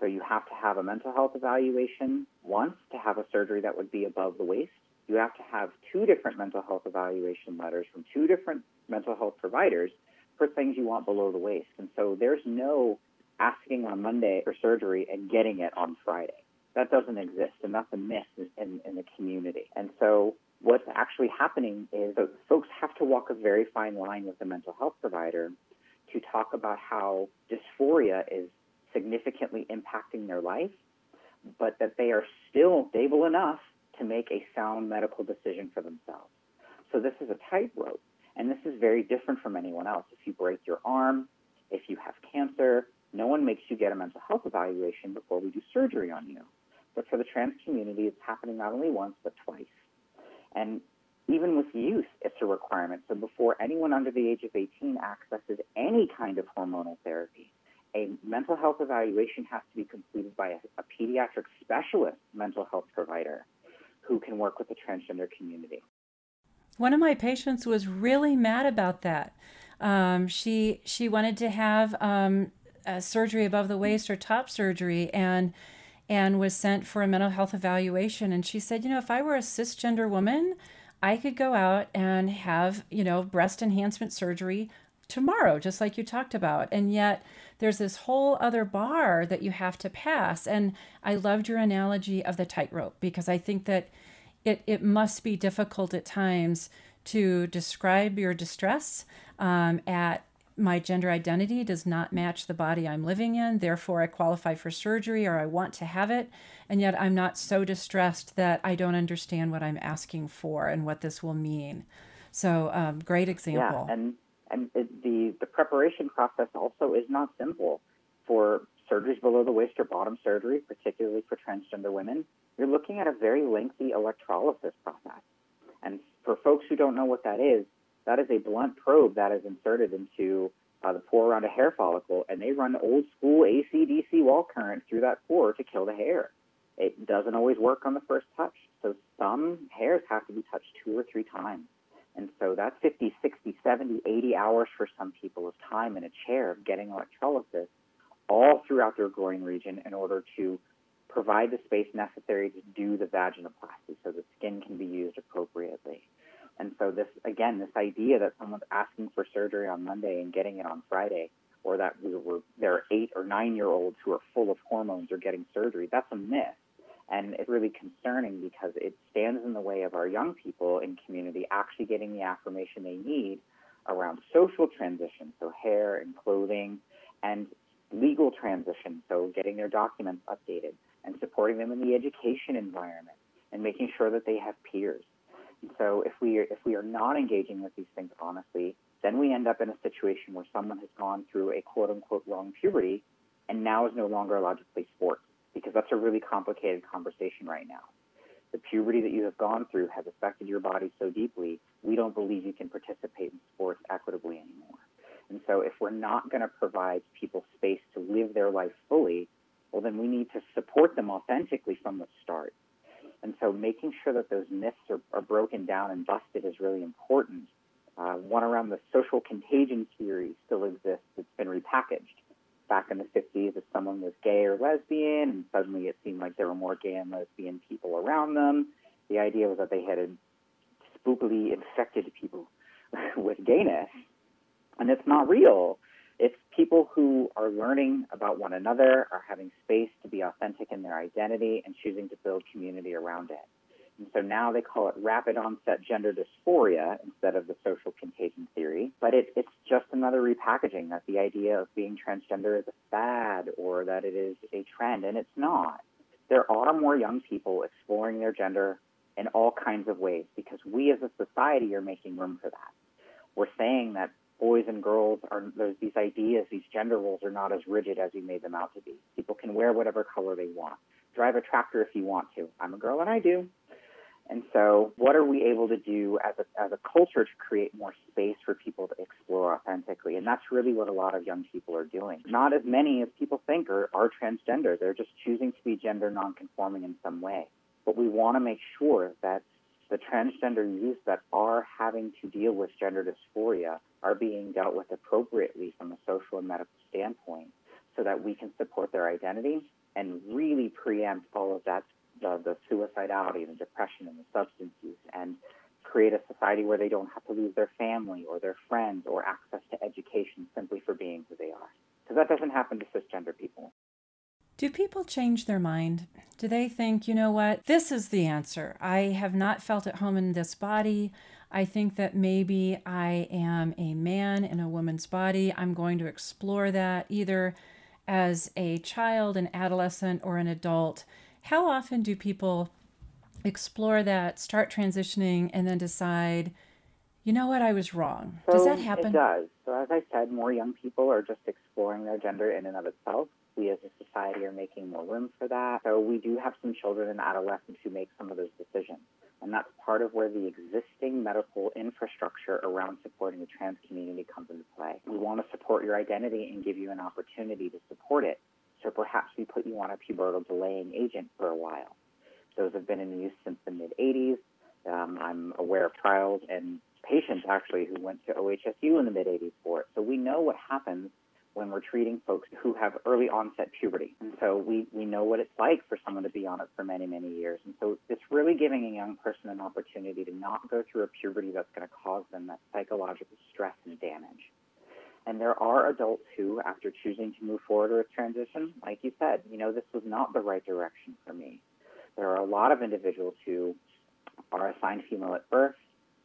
So you have to have a mental health evaluation once to have a surgery that would be above the waist. You have to have two different mental health evaluation letters from two different mental health providers for things you want below the waist. And so there's no asking on Monday for surgery and getting it on Friday. That doesn't exist, and that's a myth in, in the community. And so what's actually happening is folks have to walk a very fine line with the mental health provider to talk about how dysphoria is significantly impacting their life, but that they are still stable enough to make a sound medical decision for themselves. So this is a tightrope, and this is very different from anyone else. If you break your arm, if you have cancer, no one makes you get a mental health evaluation before we do surgery on you. But for the trans community, it's happening not only once, but twice. And even with youth, it's a requirement. So before anyone under the age of 18 accesses any kind of hormonal therapy, a mental health evaluation has to be completed by a, a pediatric specialist mental health provider who can work with the transgender community. One of my patients was really mad about that. Um, she she wanted to have um, surgery above the waist or top surgery, and and was sent for a mental health evaluation. And she said, you know, if I were a cisgender woman, I could go out and have you know breast enhancement surgery tomorrow, just like you talked about. And yet there's this whole other bar that you have to pass. And I loved your analogy of the tightrope because I think that it, it must be difficult at times to describe your distress um, at my gender identity does not match the body I'm living in, therefore I qualify for surgery or I want to have it, and yet I'm not so distressed that I don't understand what I'm asking for and what this will mean. So, um, great example. Yeah, and and the, the preparation process also is not simple. For surgeries below the waist or bottom surgery, particularly for transgender women, you're looking at a very lengthy electrolysis process. And for folks who don't know what that is, that is a blunt probe that is inserted into uh, the pore around a hair follicle, and they run old school AC/DC wall current through that pore to kill the hair. It doesn't always work on the first touch, so some hairs have to be touched two or three times. And so that's 50, 60, 70, 80 hours for some people of time in a chair getting electrolysis all throughout their groin region in order to provide the space necessary to do the vaginoplasty so the skin can be used appropriately. And so this again, this idea that someone's asking for surgery on Monday and getting it on Friday, or that we were there are eight or nine year olds who are full of hormones or getting surgery, that's a myth. And it's really concerning because it stands in the way of our young people in community actually getting the affirmation they need around social transition, so hair and clothing, and legal transition, so getting their documents updated and supporting them in the education environment and making sure that they have peers. And so if we are, if we are not engaging with these things honestly, then we end up in a situation where someone has gone through a quote unquote wrong puberty and now is no longer allowed to play sports because that's a really complicated conversation right now. The puberty that you have gone through has affected your body so deeply, we don't believe you can participate in sports equitably anymore. And so if we're not going to provide people space to live their life fully, well, then we need to support them authentically from the start. And so making sure that those myths are, are broken down and busted is really important. Uh, one around the social contagion theory still exists. It's been repackaged. Back in the 50s, if someone was gay or lesbian, and suddenly it seemed like there were more gay and lesbian people around them, the idea was that they had spookily infected people with gayness. And it's not real. It's people who are learning about one another, are having space to be authentic in their identity, and choosing to build community around it. And so now they call it rapid onset gender dysphoria instead of the social contagion theory. But it, it's just another repackaging that the idea of being transgender is a fad or that it is a trend, and it's not. There are more young people exploring their gender in all kinds of ways because we as a society are making room for that. We're saying that boys and girls are there's these ideas, these gender roles are not as rigid as we made them out to be. People can wear whatever color they want, drive a tractor if you want to. I'm a girl and I do. And so, what are we able to do as a, as a culture to create more space for people to explore authentically? And that's really what a lot of young people are doing. Not as many as people think are, are transgender. They're just choosing to be gender nonconforming in some way. But we want to make sure that the transgender youth that are having to deal with gender dysphoria are being dealt with appropriately from a social and medical standpoint so that we can support their identity and really preempt all of that the, the suicidality and the depression and the substance use and create a society where they don't have to lose their family or their friends or access to education simply for being who they are. Because that doesn't happen to cisgender people. Do people change their mind? Do they think, you know what, this is the answer? I have not felt at home in this body. I think that maybe I am a man in a woman's body. I'm going to explore that either as a child, an adolescent, or an adult. How often do people explore that, start transitioning, and then decide, you know what, I was wrong? So does that happen? It does. So, as I said, more young people are just exploring their gender in and of itself we as a society are making more room for that. So we do have some children and adolescents who make some of those decisions. And that's part of where the existing medical infrastructure around supporting the trans community comes into play. We want to support your identity and give you an opportunity to support it. So perhaps we put you on a pubertal delaying agent for a while. Those have been in use since the mid 80s. Um, I'm aware of trials and patients actually who went to OHSU in the mid 80s for it. So we know what happens when we're treating folks who have early onset puberty. And so we, we know what it's like for someone to be on it for many, many years. And so it's really giving a young person an opportunity to not go through a puberty that's going to cause them that psychological stress and damage. And there are adults who, after choosing to move forward with transition, like you said, you know, this was not the right direction for me. There are a lot of individuals who are assigned female at birth.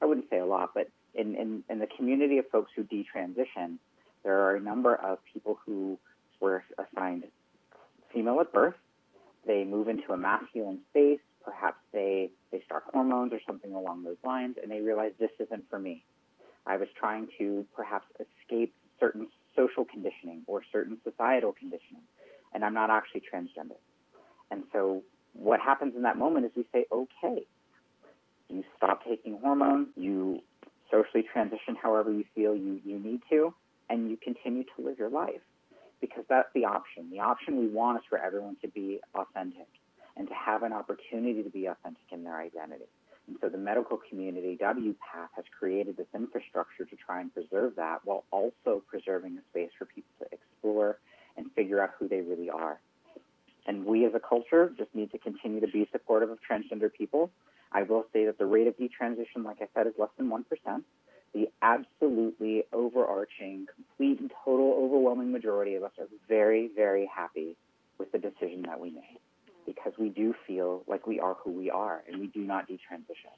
I wouldn't say a lot, but in, in, in the community of folks who detransition, there are a number of people who were assigned female at birth. They move into a masculine space. Perhaps they, they start hormones or something along those lines, and they realize this isn't for me. I was trying to perhaps escape certain social conditioning or certain societal conditioning, and I'm not actually transgender. And so what happens in that moment is we say, okay, you stop taking hormones, you socially transition however you feel you, you need to, and you continue to live your life because that's the option. The option we want is for everyone to be authentic and to have an opportunity to be authentic in their identity. And so the medical community, WPATH, has created this infrastructure to try and preserve that while also preserving a space for people to explore and figure out who they really are. And we as a culture just need to continue to be supportive of transgender people. I will say that the rate of detransition, like I said, is less than 1%. The absolutely overarching, complete and total overwhelming majority of us are very, very happy with the decision that we made because we do feel like we are who we are and we do not detransition.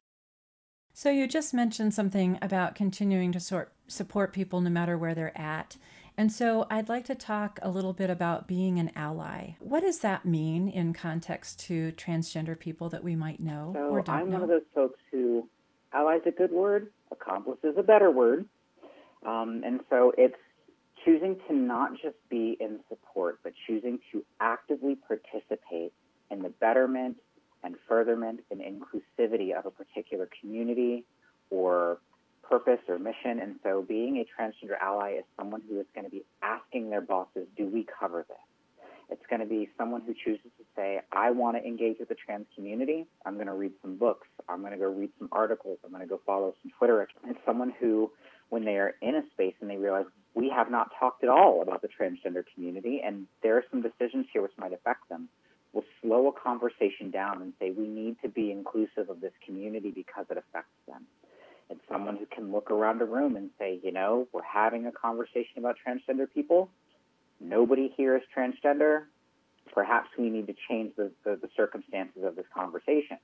So you just mentioned something about continuing to sort support people no matter where they're at. And so I'd like to talk a little bit about being an ally. What does that mean in context to transgender people that we might know so or don't know? I'm know? one of those folks who ally is a good word, accomplice is a better word. Um, and so it's choosing to not just be in support, but choosing to actively participate in the betterment and furtherment and inclusivity of a particular community or purpose or mission. And so being a transgender ally is someone who is going to be asking their bosses, do we cover this? It's going to be someone who chooses to say, I want to engage with the trans community. I'm going to read some books. I'm going to go read some articles. I'm going to go follow some Twitter. It's someone who, when they are in a space and they realize we have not talked at all about the transgender community and there are some decisions here which might affect them, will slow a conversation down and say, we need to be inclusive of this community because it affects them. And someone who can look around a room and say, you know, we're having a conversation about transgender people. Nobody here is transgender. Perhaps we need to change the, the, the circumstances of this conversation.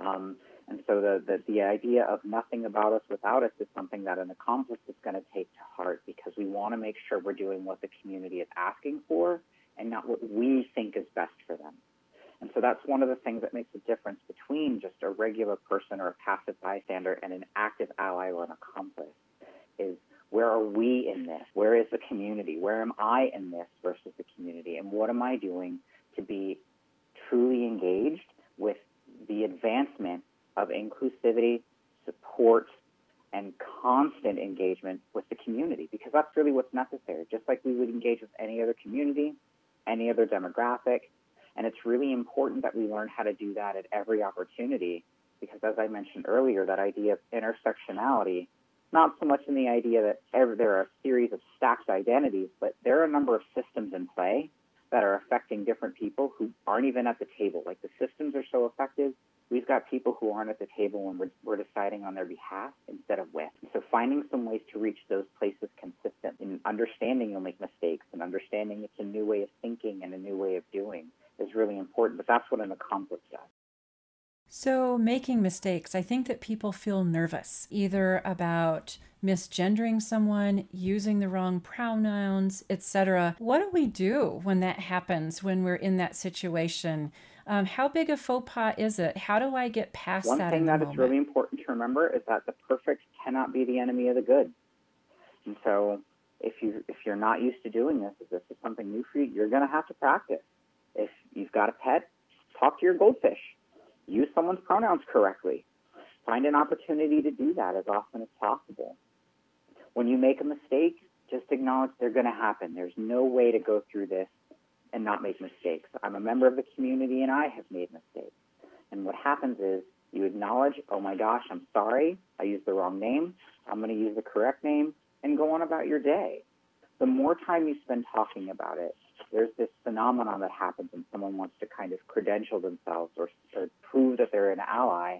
Um, and so the, the, the idea of nothing about us without us is something that an accomplice is going to take to heart because we want to make sure we're doing what the community is asking for and not what we think is best for them. And so that's one of the things that makes a difference between just a regular person or a passive bystander and an active ally or an accomplice is where are we in this? Where is the community? Where am I in this versus the community? And what am I doing to be truly engaged with the advancement of inclusivity, support, and constant engagement with the community? Because that's really what's necessary. Just like we would engage with any other community, any other demographic. And it's really important that we learn how to do that at every opportunity because, as I mentioned earlier, that idea of intersectionality, not so much in the idea that every, there are a series of stacked identities, but there are a number of systems in play that are affecting different people who aren't even at the table. Like the systems are so effective, we've got people who aren't at the table when we're, we're deciding on their behalf instead of with. So finding some ways to reach those places consistent and understanding you'll make mistakes and understanding it's a new way of thinking and a new way of doing is really important. But that's what an accomplice does. So, making mistakes, I think that people feel nervous either about misgendering someone, using the wrong pronouns, etc. What do we do when that happens when we're in that situation? Um, how big a faux pas is it? How do I get past One that? One thing that is really important to remember is that the perfect cannot be the enemy of the good. And so, if you if you're not used to doing this, if this is something new for you, you're going to have to practice. If you've got a pet, talk to your goldfish. Use someone's pronouns correctly. Find an opportunity to do that as often as possible. When you make a mistake, just acknowledge they're going to happen. There's no way to go through this and not make mistakes. I'm a member of the community and I have made mistakes. And what happens is you acknowledge, oh my gosh, I'm sorry, I used the wrong name. I'm going to use the correct name and go on about your day. The more time you spend talking about it, there's this phenomenon that happens when someone wants to kind of credential themselves or, or prove that they're an ally.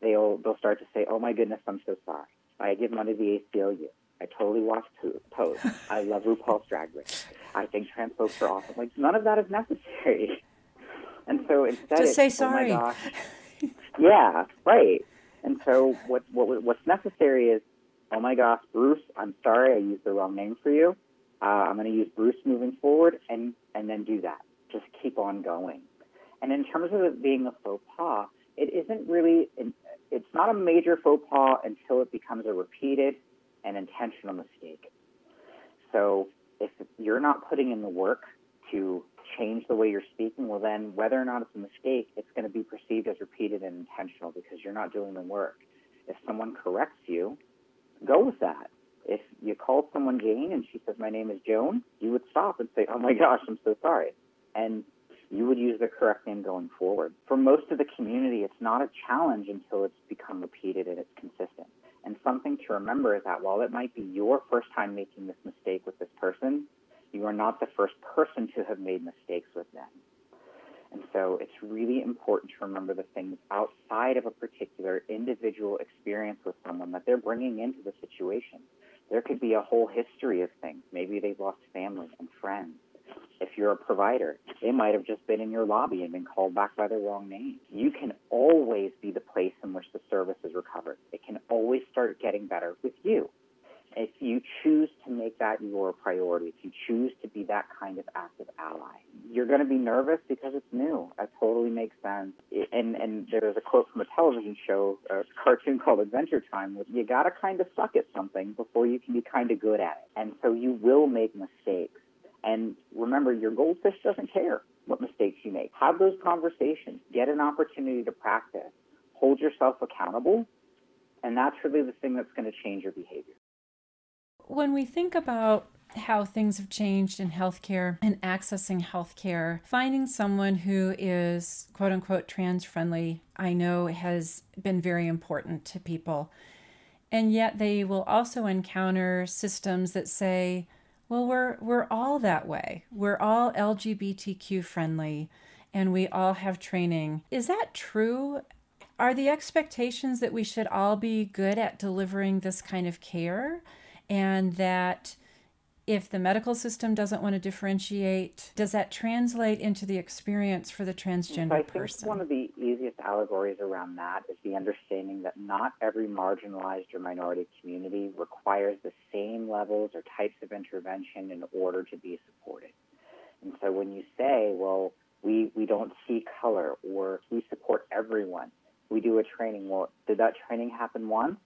They'll they'll start to say, "Oh my goodness, I'm so sorry. I give money to the ACLU. I totally watch Pose. I love RuPaul's Drag Race. I think trans folks are awesome. Like none of that is necessary. And so instead, just say sorry. Oh my gosh. yeah, right. And so what what what's necessary is, oh my gosh, Bruce, I'm sorry, I used the wrong name for you. Uh, I'm going to use Bruce moving forward, and and then do that. Just keep on going. And in terms of it being a faux pas, it isn't really. It's not a major faux pas until it becomes a repeated and intentional mistake. So if you're not putting in the work to change the way you're speaking, well, then whether or not it's a mistake, it's going to be perceived as repeated and intentional because you're not doing the work. If someone corrects you, go with that. If you called someone Jane and she says, My name is Joan, you would stop and say, Oh my gosh, I'm so sorry. And you would use the correct name going forward. For most of the community, it's not a challenge until it's become repeated and it's consistent. And something to remember is that while it might be your first time making this mistake with this person, you are not the first person to have made mistakes with them. And so it's really important to remember the things outside of a particular individual experience with someone that they're bringing into the situation. There could be a whole history of things. Maybe they've lost family and friends. If you're a provider, they might have just been in your lobby and been called back by the wrong name. You can always be the place in which the service is recovered. It can always start getting better with you if you choose to make that your priority, if you choose to be that kind of active ally, you're going to be nervous because it's new. That totally makes sense. And and there's a quote from a television show, a cartoon called Adventure Time, where you got to kind of suck at something before you can be kind of good at it. And so you will make mistakes. And remember, your goldfish doesn't care what mistakes you make. Have those conversations. Get an opportunity to practice. Hold yourself accountable. And that's really the thing that's going to change your behavior when we think about how things have changed in healthcare and accessing healthcare, finding someone who is quote unquote trans friendly, I know has been very important to people. And yet they will also encounter systems that say, well, we're, we're all that way. We're all LGBTQ friendly and we all have training. Is that true? Are the expectations that we should all be good at delivering this kind of care? and that if the medical system doesn't want to differentiate, does that translate into the experience for the transgender so I person? think one of the easiest allegories around that is the understanding that not every marginalized or minority community requires the same levels or types of intervention in order to be supported. And so when you say, well, we, we don't see color or we support everyone, we do a training, well, did that training happen once?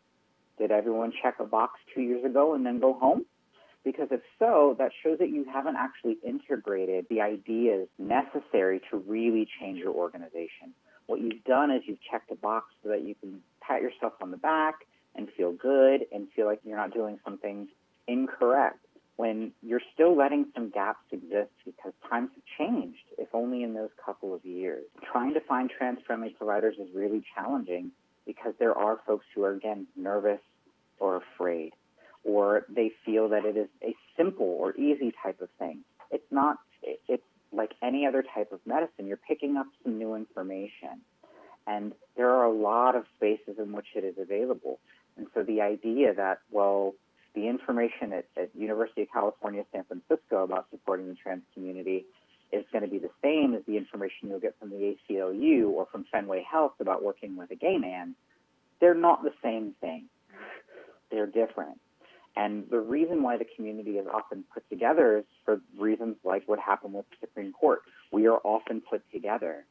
Did everyone check a box two years ago and then go home? Because if so, that shows that you haven't actually integrated the ideas necessary to really change your organization. What you've done is you've checked a box so that you can pat yourself on the back and feel good and feel like you're not doing something incorrect when you're still letting some gaps exist because times have changed, if only in those couple of years. Trying to find trans friendly providers is really challenging because there are folks who are, again, nervous or afraid, or they feel that it is a simple or easy type of thing. It's not, it's like any other type of medicine. You're picking up some new information. And there are a lot of spaces in which it is available. And so the idea that, well, the information at, at University of California, San Francisco about supporting the trans community is going to be the same as the information you'll get from the ACLU or from Fenway Health about working with a gay man, they're not the same thing. They're different. And the reason why the community is often put together is for reasons like what happened with the Supreme Court. We are often put together.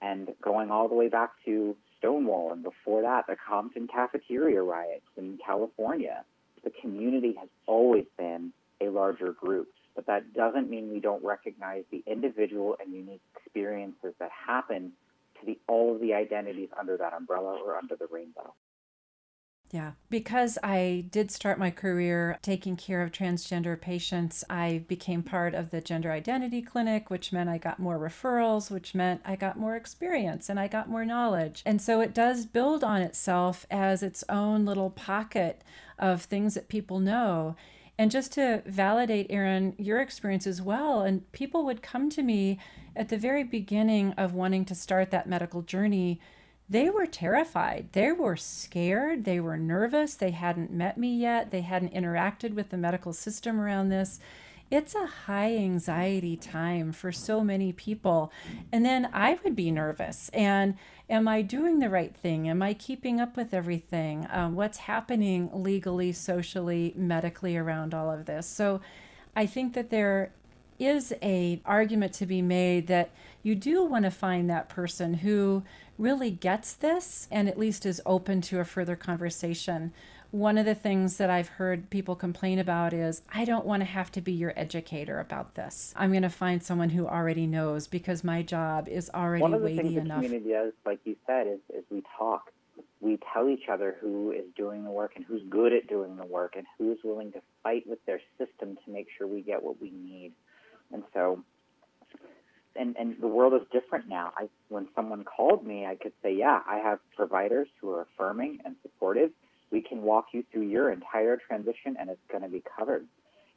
And going all the way back to Stonewall and before that, the Compton cafeteria riots in California, the community has always been a larger group but that doesn't mean we don't recognize the individual and unique experiences that happen to the, all of the identities under that umbrella or under the rainbow. Yeah, because I did start my career taking care of transgender patients, I became part of the gender identity clinic, which meant I got more referrals, which meant I got more experience and I got more knowledge. And so it does build on itself as its own little pocket of things that people know. And just to validate, Erin, your experience as well, and people would come to me at the very beginning of wanting to start that medical journey. They were terrified. They were scared. They were nervous. They hadn't met me yet. They hadn't interacted with the medical system around this it's a high anxiety time for so many people. And then I would be nervous. And am I doing the right thing? Am I keeping up with everything? Um, what's happening legally, socially, medically around all of this? So I think that there is a argument to be made that you do want to find that person who really gets this and at least is open to a further conversation one of the things that I've heard people complain about is I don't want to have to be your educator about this. I'm going to find someone who already knows because my job is already one of the weighty things enough. The community does, like you said, is, is we talk. We tell each other who is doing the work and who's good at doing the work and who's willing to fight with their system to make sure we get what we need. And so and and the world is different now. I when someone called me, I could say, yeah, I have providers who are affirming and supportive, we can walk you through your entire transition and it's going to be covered.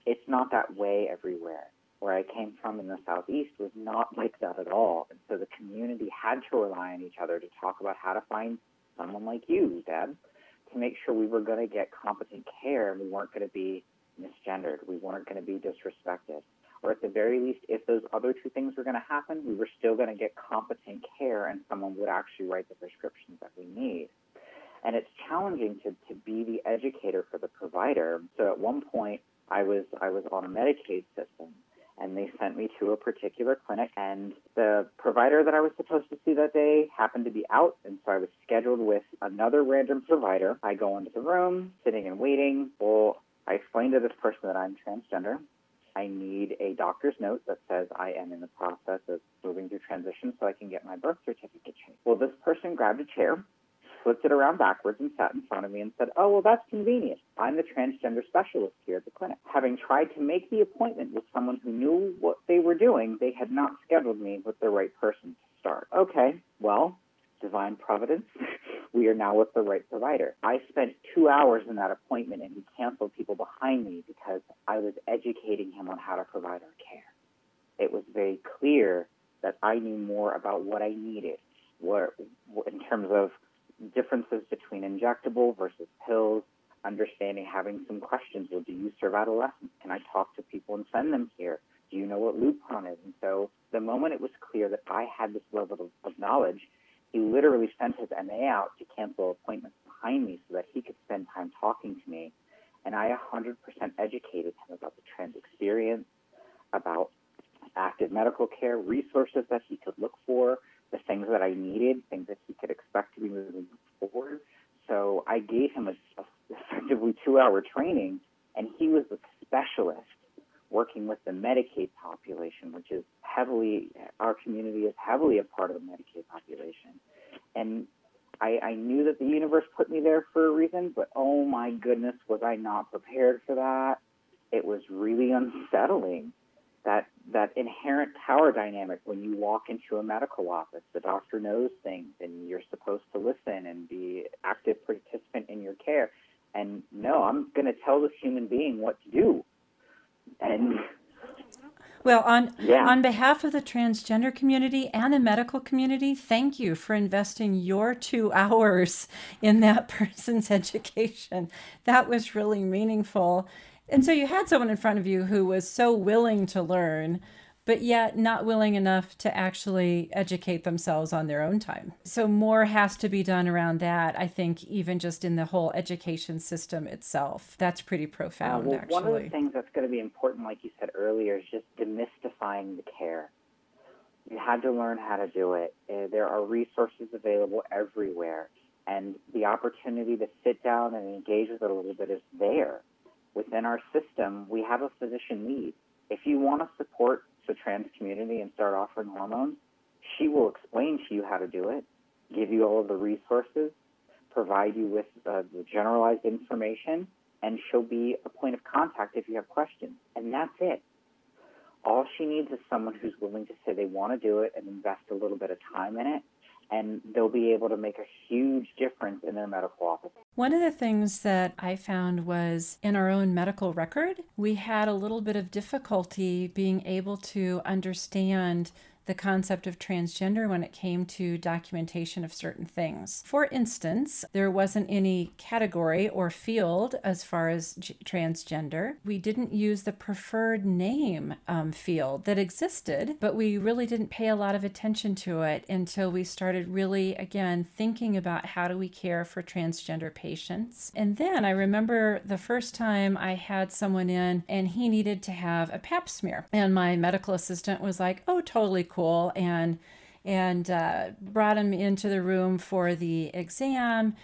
It's not that way everywhere. where I came from in the Southeast was not like that at all. And so the community had to rely on each other to talk about how to find someone like you, Deb, to make sure we were going to get competent care and we weren't going to be misgendered. We weren't going to be disrespected. Or at the very least, if those other two things were going to happen, we were still going to get competent care and someone would actually write the prescriptions that we need. And it's challenging to, to be the educator for the provider. So at one point, I was I was on a Medicaid system and they sent me to a particular clinic and the provider that I was supposed to see that day happened to be out and so I was scheduled with another random provider. I go into the room, sitting and waiting. Well, I explained to this person that I'm transgender. I need a doctor's note that says I am in the process of moving through transition so I can get my birth certificate changed. Well, this person grabbed a chair flipped it around backwards and sat in front of me and said, Oh, well, that's convenient. I'm the transgender specialist here at the clinic. Having tried to make the appointment with someone who knew what they were doing, they had not scheduled me with the right person to start. Okay, well, divine providence. we are now with the right provider. I spent two hours in that appointment and he canceled people behind me because I was educating him on how to provide our care. It was very clear that I knew more about what I needed, what, in terms of differences between injectable versus pills, understanding, having some questions. Well, do you serve adolescents? Can I talk to people and send them here? Do you know what Lupron is? And so the moment it was clear that I had this level of, of knowledge, he literally sent his MA out to cancel appointments behind me so that he could spend time talking to me. And I 100% educated him about the trans experience, about active medical care, resources that he could look for, the things that I needed, things that he could expect to be moving forward. So I gave him a, a effectively two-hour training, and he was the specialist working with the Medicaid population, which is heavily our community is heavily a part of the Medicaid population, and I, I knew that the universe put me there for a reason, but oh my goodness, was I not prepared for that? It was really unsettling that that inherent power dynamic when you walk into a medical office. The doctor knows things, and you're supposed to listen and be active participant in your care. And no, I'm going to tell this human being what to do. And well, on yeah. on behalf of the transgender community and the medical community, thank you for investing your two hours in that person's education. That was really meaningful. And so you had someone in front of you who was so willing to learn, but yet not willing enough to actually educate themselves on their own time. So more has to be done around that, I think, even just in the whole education system itself. That's pretty profound, uh, well, actually. One of the things that's going to be important, like you said earlier, is just demystifying the care. You had to learn how to do it. Uh, there are resources available everywhere, and the opportunity to sit down and engage with it a little bit is there within our system, we have a physician need. If you want to support the trans community and start offering hormones, she will explain to you how to do it, give you all of the resources, provide you with uh, the generalized information, and she'll be a point of contact if you have questions. And that's it. All she needs is someone who's willing to say they want to do it and invest a little bit of time in it and they'll be able to make a huge difference in their medical office. One of the things that I found was in our own medical record, we had a little bit of difficulty being able to understand the concept of transgender when it came to documentation of certain things. For instance, there wasn't any category or field as far as g- transgender. We didn't use the preferred name um, field that existed, but we really didn't pay a lot of attention to it until we started really, again, thinking about how do we care for transgender patients. And then I remember the first time I had someone in and he needed to have a pap smear. And my medical assistant was like, oh, totally cool cool and and uh, brought him into the room for the exam.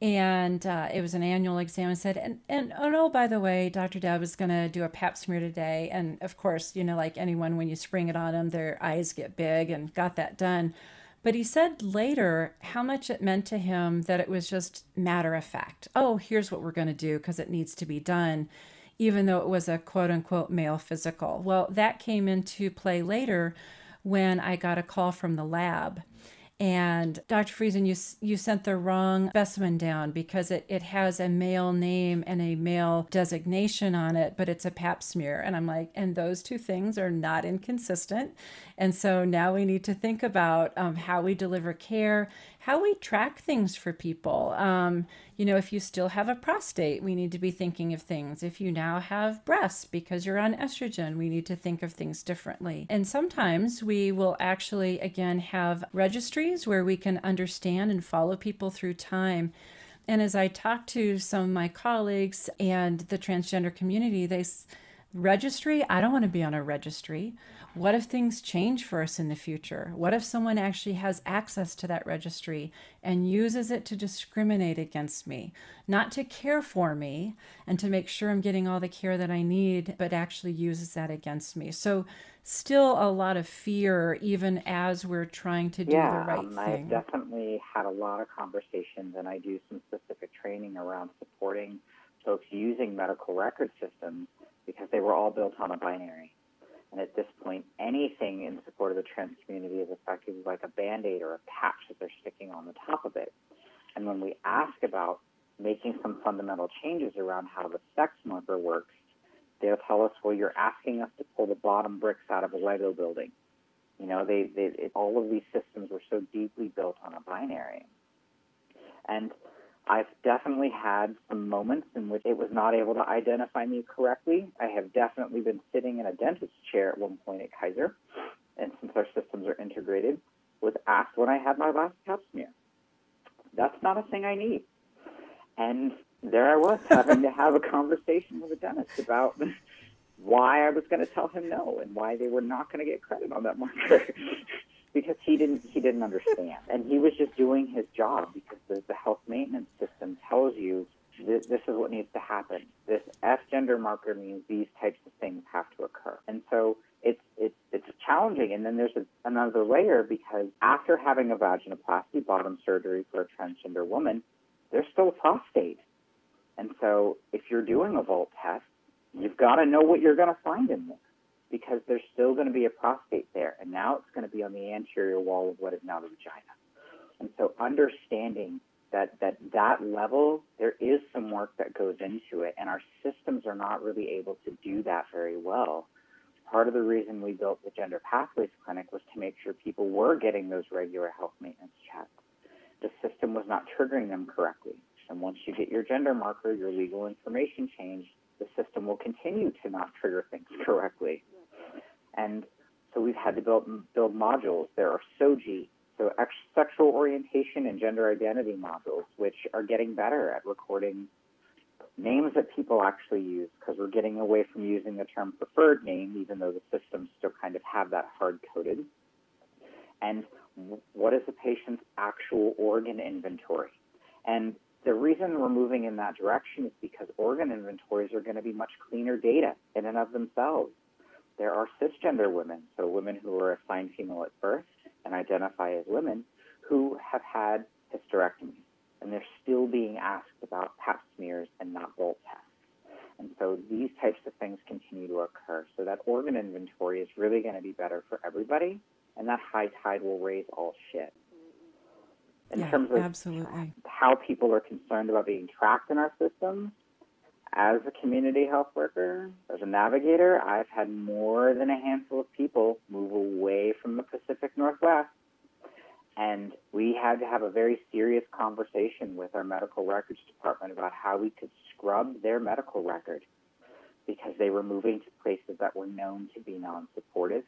And uh, it was an annual exam. And said and, and oh by the way dr deb is going to do a pap smear today. And of course you know like anyone when you spring it on them their eyes get big and got that done. But he said later how much it meant to him that it was just matter of fact. Oh here's what we're going to do because it needs to be done even though it was a quote unquote male physical. Well that came into play later when I got a call from the lab. And Dr. Friesen, you, you sent the wrong specimen down because it, it has a male name and a male designation on it, but it's a pap smear. And I'm like, and those two things are not inconsistent. And so now we need to think about um, how we deliver care, how we track things for people. Um, you know, if you still have a prostate, we need to be thinking of things. If you now have breasts because you're on estrogen, we need to think of things differently. And sometimes we will actually, again, have registries where we can understand and follow people through time. And as I talk to some of my colleagues and the transgender community, they registry, I don't want to be on a registry. What if things change for us in the future? What if someone actually has access to that registry and uses it to discriminate against me, not to care for me and to make sure I'm getting all the care that I need, but actually uses that against me? So, still a lot of fear, even as we're trying to do yeah, the right um, thing. I've definitely had a lot of conversations, and I do some specific training around supporting folks using medical record systems because they were all built on a binary. And at this point, anything in support of the trans community is effectively like a band aid or a patch that they're sticking on the top of it. And when we ask about making some fundamental changes around how the sex marker works, they'll tell us, well, you're asking us to pull the bottom bricks out of a Lego building. You know, they, they it, all of these systems were so deeply built on a binary. And I've definitely had some moments in which it was not able to identify me correctly. I have definitely been sitting in a dentist's chair at one point at Kaiser, and since our systems are integrated, was asked when I had my last pap smear. That's not a thing I need. And there I was having to have a conversation with a dentist about why I was going to tell him no and why they were not going to get credit on that marker because he didn't he didn't understand. And he was just doing his job because the, the health maintenance system tells you this, this is what needs to happen. This f gender marker means these types of things have to occur. And so it's it's it's challenging. And then there's a, another layer because after having a vaginoplasty bottom surgery for a transgender woman there's still a prostate. And so if you're doing a vault test you've got to know what you're going to find in there because there's still going to be a prostate there, and now it's going to be on the anterior wall of what is now the vagina. And so understanding that that that level, there is some work that goes into it, and our systems are not really able to do that very well. Part of the reason we built the Gender Pathways Clinic was to make sure people were getting those regular health maintenance checks. The system was not triggering them correctly. And once you get your gender marker, your legal information changed, the system will continue to not trigger things correctly. And so we've had to build, build modules. There are SOGI, so sexual orientation and gender identity modules, which are getting better at recording names that people actually use because we're getting away from using the term preferred name, even though the systems still kind of have that hard coded. And what is the patient's actual organ inventory? And the reason we're moving in that direction is because organ inventories are going to be much cleaner data in and of themselves there are cisgender women, so women who are assigned female at birth and identify as women, who have had hysterectomies, and they're still being asked about pap smears and not vault tests. And so these types of things continue to occur. So that organ inventory is really going to be better for everybody, and that high tide will raise all shit. In yeah, terms of absolutely. how people are concerned about being tracked in our systems, as a community health worker, as a navigator, I've had more than a handful of people move away from the Pacific Northwest. And we had to have a very serious conversation with our medical records department about how we could scrub their medical record because they were moving to places that were known to be non supportive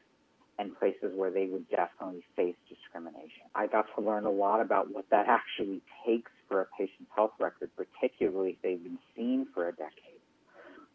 and places where they would definitely face discrimination. I got to learn a lot about what that actually takes for a patient's health record, particularly if they've been seen for a decade.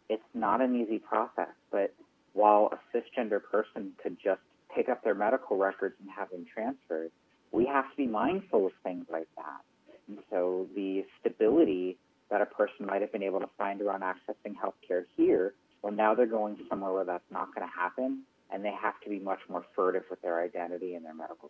It's not an easy process, but while a cisgender person could just pick up their medical records and have them transferred, we have to be mindful of things like that. And so the stability that a person might have been able to find around accessing healthcare here, well, now they're going somewhere where that's not going to happen and they have to be much more furtive with their identity and their medical.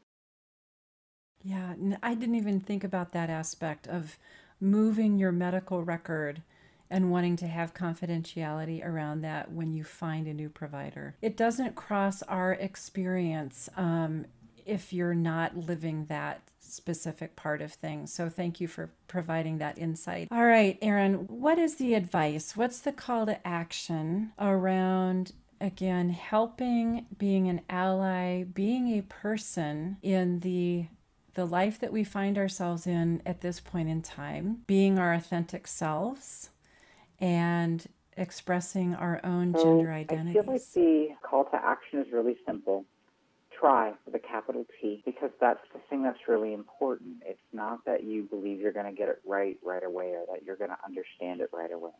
Yeah, I didn't even think about that aspect of moving your medical record and wanting to have confidentiality around that when you find a new provider. It doesn't cross our experience um, if you're not living that specific part of things. So thank you for providing that insight. All right, Erin, what is the advice? What's the call to action around again helping being an ally, being a person in the the life that we find ourselves in at this point in time, being our authentic selves and expressing our own so gender identity. I feel like the call to action is really simple try with a capital T because that's the thing that's really important. It's not that you believe you're going to get it right right away or that you're going to understand it right away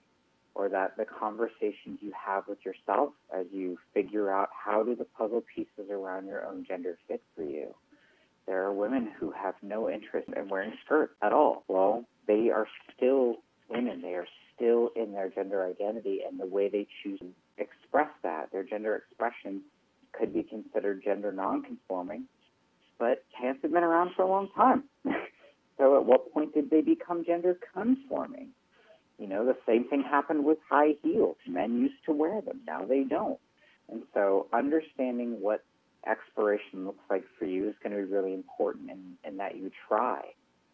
or that the conversations you have with yourself as you figure out how do the puzzle pieces around your own gender fit for you. There are women who have no interest in wearing skirts at all. Well, they are still women. They are still in their gender identity and the way they choose to express that, their gender expression could be considered gender nonconforming, but pants have been around for a long time. so at what point did they become gender conforming? You know, the same thing happened with high heels. Men used to wear them, now they don't. And so understanding what expiration looks like for you is going to be really important and, in that you try.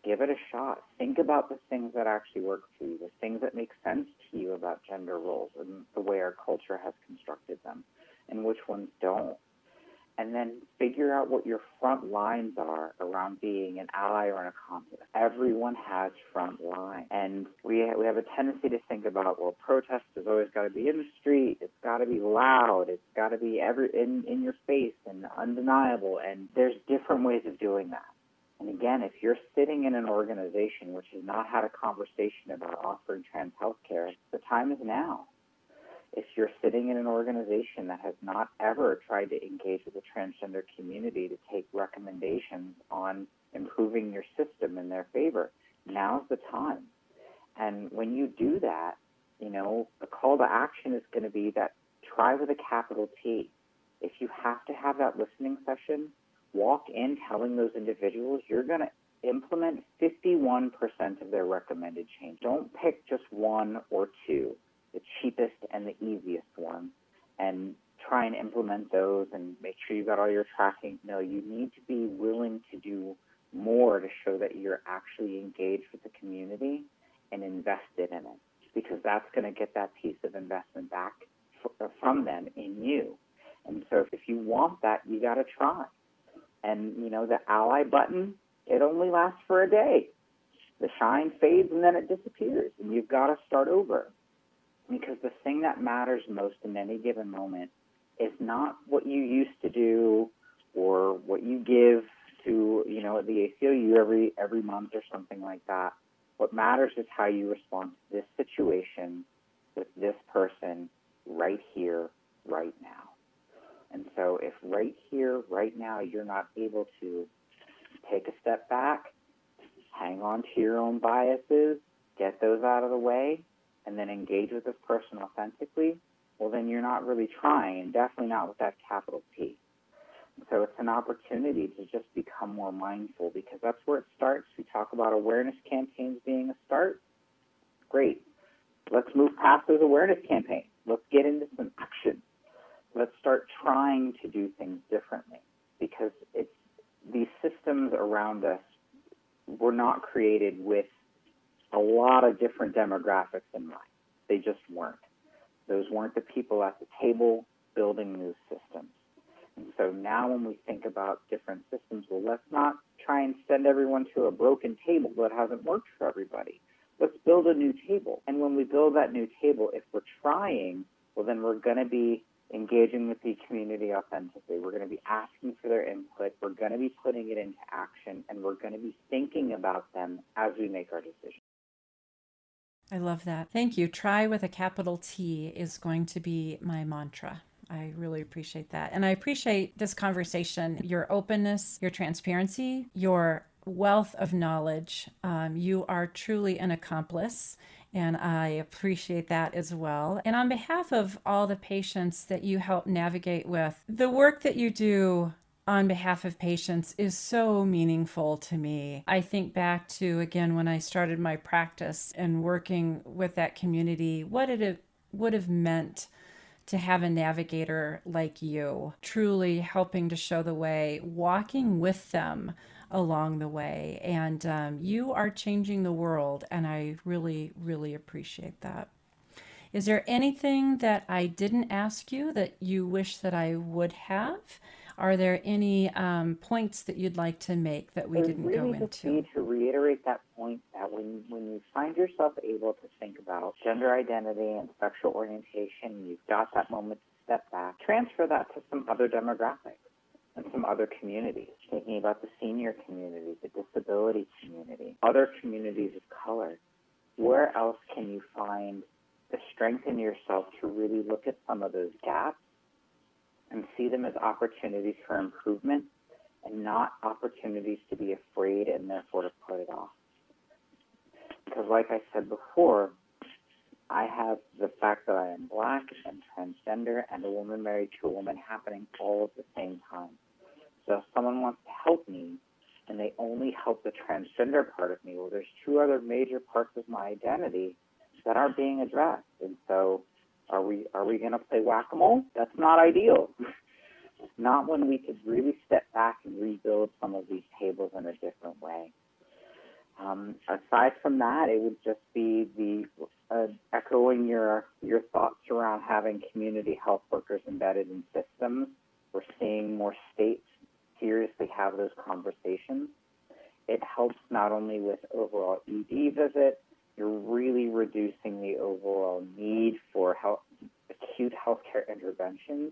Give it a shot. Think about the things that actually work for you, the things that make sense to you about gender roles and the way our culture has constructed them and which ones don't. And then figure out what your front lines are around being an ally or an accomplice. Everyone has front line. And we, we have a tendency to think about, well, protest has always got to be in the street. It's got to be loud. It's got to be every, in, in your face and undeniable. And there's different ways of doing that. And again, if you're sitting in an organization which has not had a conversation about offering trans health care, the time is now if you're sitting in an organization that has not ever tried to engage with the transgender community to take recommendations on improving your system in their favor, now's the time. And when you do that, you know, the call to action is going to be that try with a capital T. If you have to have that listening session, walk in telling those individuals you're going to implement 51% of their recommended change. Don't pick just one or two the cheapest and the easiest one and try and implement those and make sure you've got all your tracking. No, you need to be willing to do more to show that you're actually engaged with the community and invested in it because that's going to get that piece of investment back uh, from them in you. And so if you want that, you got to try. And, you know, the ally button, it only lasts for a day. The shine fades and then it disappears, and you've got to start over. Because the thing that matters most in any given moment is not what you used to do or what you give to, you know, the ACLU every every month or something like that. What matters is how you respond to this situation with this person right here, right now. And so if right here, right now, you're not able to take a step back, hang on to your own biases, get those out of the way, and then engage with this person authentically, well, then you're not really trying, and definitely not with that capital T. So it's an opportunity to just become more mindful because that's where it starts. We talk about awareness campaigns being a start. Great. Let's move past those awareness campaigns. Let's get into some action. Let's start trying to do things differently because it's these systems around us were not created with a lot of different demographics in mind. They just weren't. Those weren't the people at the table building new systems. And so now when we think about different systems, well, let's not try and send everyone to a broken table that hasn't worked for everybody. Let's build a new table. And when we build that new table, if we're trying, well, then we're going to be engaging with the community authentically. We're going to be asking for their input. We're going to be putting it into action, and we're going to be thinking about them as we make our decisions. I love that. Thank you. Try with a capital T is going to be my mantra. I really appreciate that. And I appreciate this conversation, your openness, your transparency, your wealth of knowledge. Um, you are truly an accomplice. And I appreciate that as well. And on behalf of all the patients that you help navigate with, the work that you do on behalf of patients is so meaningful to me. I think back to, again, when I started my practice and working with that community, what it would have meant to have a navigator like you, truly helping to show the way, walking with them along the way. And um, you are changing the world, and I really, really appreciate that. Is there anything that I didn't ask you that you wish that I would have? Are there any um, points that you'd like to make that we didn't really go just into? need to reiterate that point that when, when you find yourself able to think about gender identity and sexual orientation, you've got that moment to step back, transfer that to some other demographics and some other communities, thinking about the senior community, the disability community, other communities of color. Where else can you find the strength in yourself to really look at some of those gaps and see them as opportunities for improvement and not opportunities to be afraid and therefore to put it off? Because, like I said before, I have the fact that I am black and transgender and a woman married to a woman happening all at the same time. So if someone wants to help me and they only help the transgender part of me, well, there's two other major parts of my identity that aren't being addressed. And so are we are we going to play whack-a-mole? That's not ideal. not when we could really step back and rebuild some of these tables in a different way. Um, aside from that, it would just be the uh, echoing your your thoughts around having community health workers embedded in systems. We're seeing more states seriously have those conversations. It helps not only with overall ED visits, you're really reducing the overall need for health, acute healthcare interventions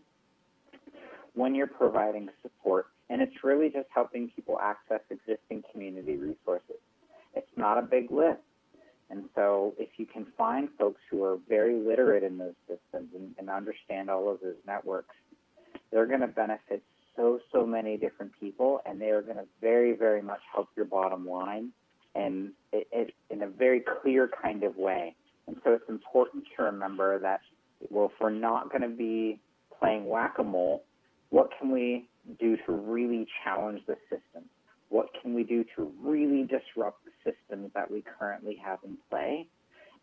when you're providing support. And it's really just helping people access existing community resources. It's not a big list. And so if you can find folks who are very literate in those systems and, and understand all of those networks, they're going to benefit so, so many different people, and they are going to very, very much help your bottom line and it, it, in a very clear kind of way. And so it's important to remember that, well, if we're not going to be playing whack a mole, what can we do to really challenge the system? What can we do to really disrupt the systems that we currently have in play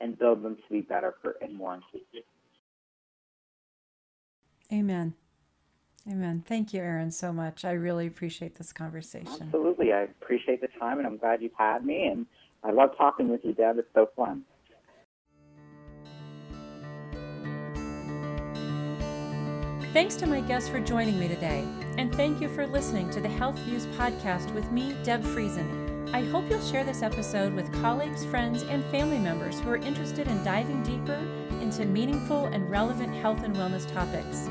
and build them to be better for and more inclusive? Amen. Amen. Thank you, Erin, so much. I really appreciate this conversation. Absolutely. I appreciate the time and I'm glad you've had me. And I love talking with you, Deb. It's so fun. Thanks to my guests for joining me today, and thank you for listening to the Health Views podcast with me, Deb Friesen. I hope you'll share this episode with colleagues, friends, and family members who are interested in diving deeper into meaningful and relevant health and wellness topics.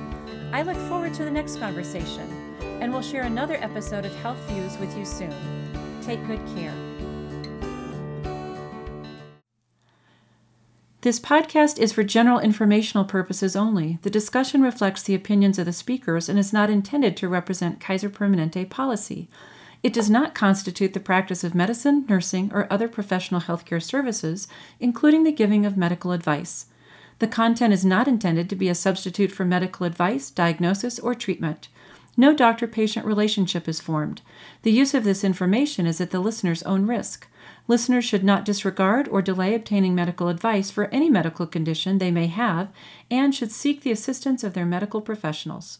I look forward to the next conversation, and we'll share another episode of Health Views with you soon. Take good care. This podcast is for general informational purposes only. The discussion reflects the opinions of the speakers and is not intended to represent Kaiser Permanente policy. It does not constitute the practice of medicine, nursing, or other professional healthcare services, including the giving of medical advice. The content is not intended to be a substitute for medical advice, diagnosis, or treatment. No doctor patient relationship is formed. The use of this information is at the listener's own risk. Listeners should not disregard or delay obtaining medical advice for any medical condition they may have and should seek the assistance of their medical professionals.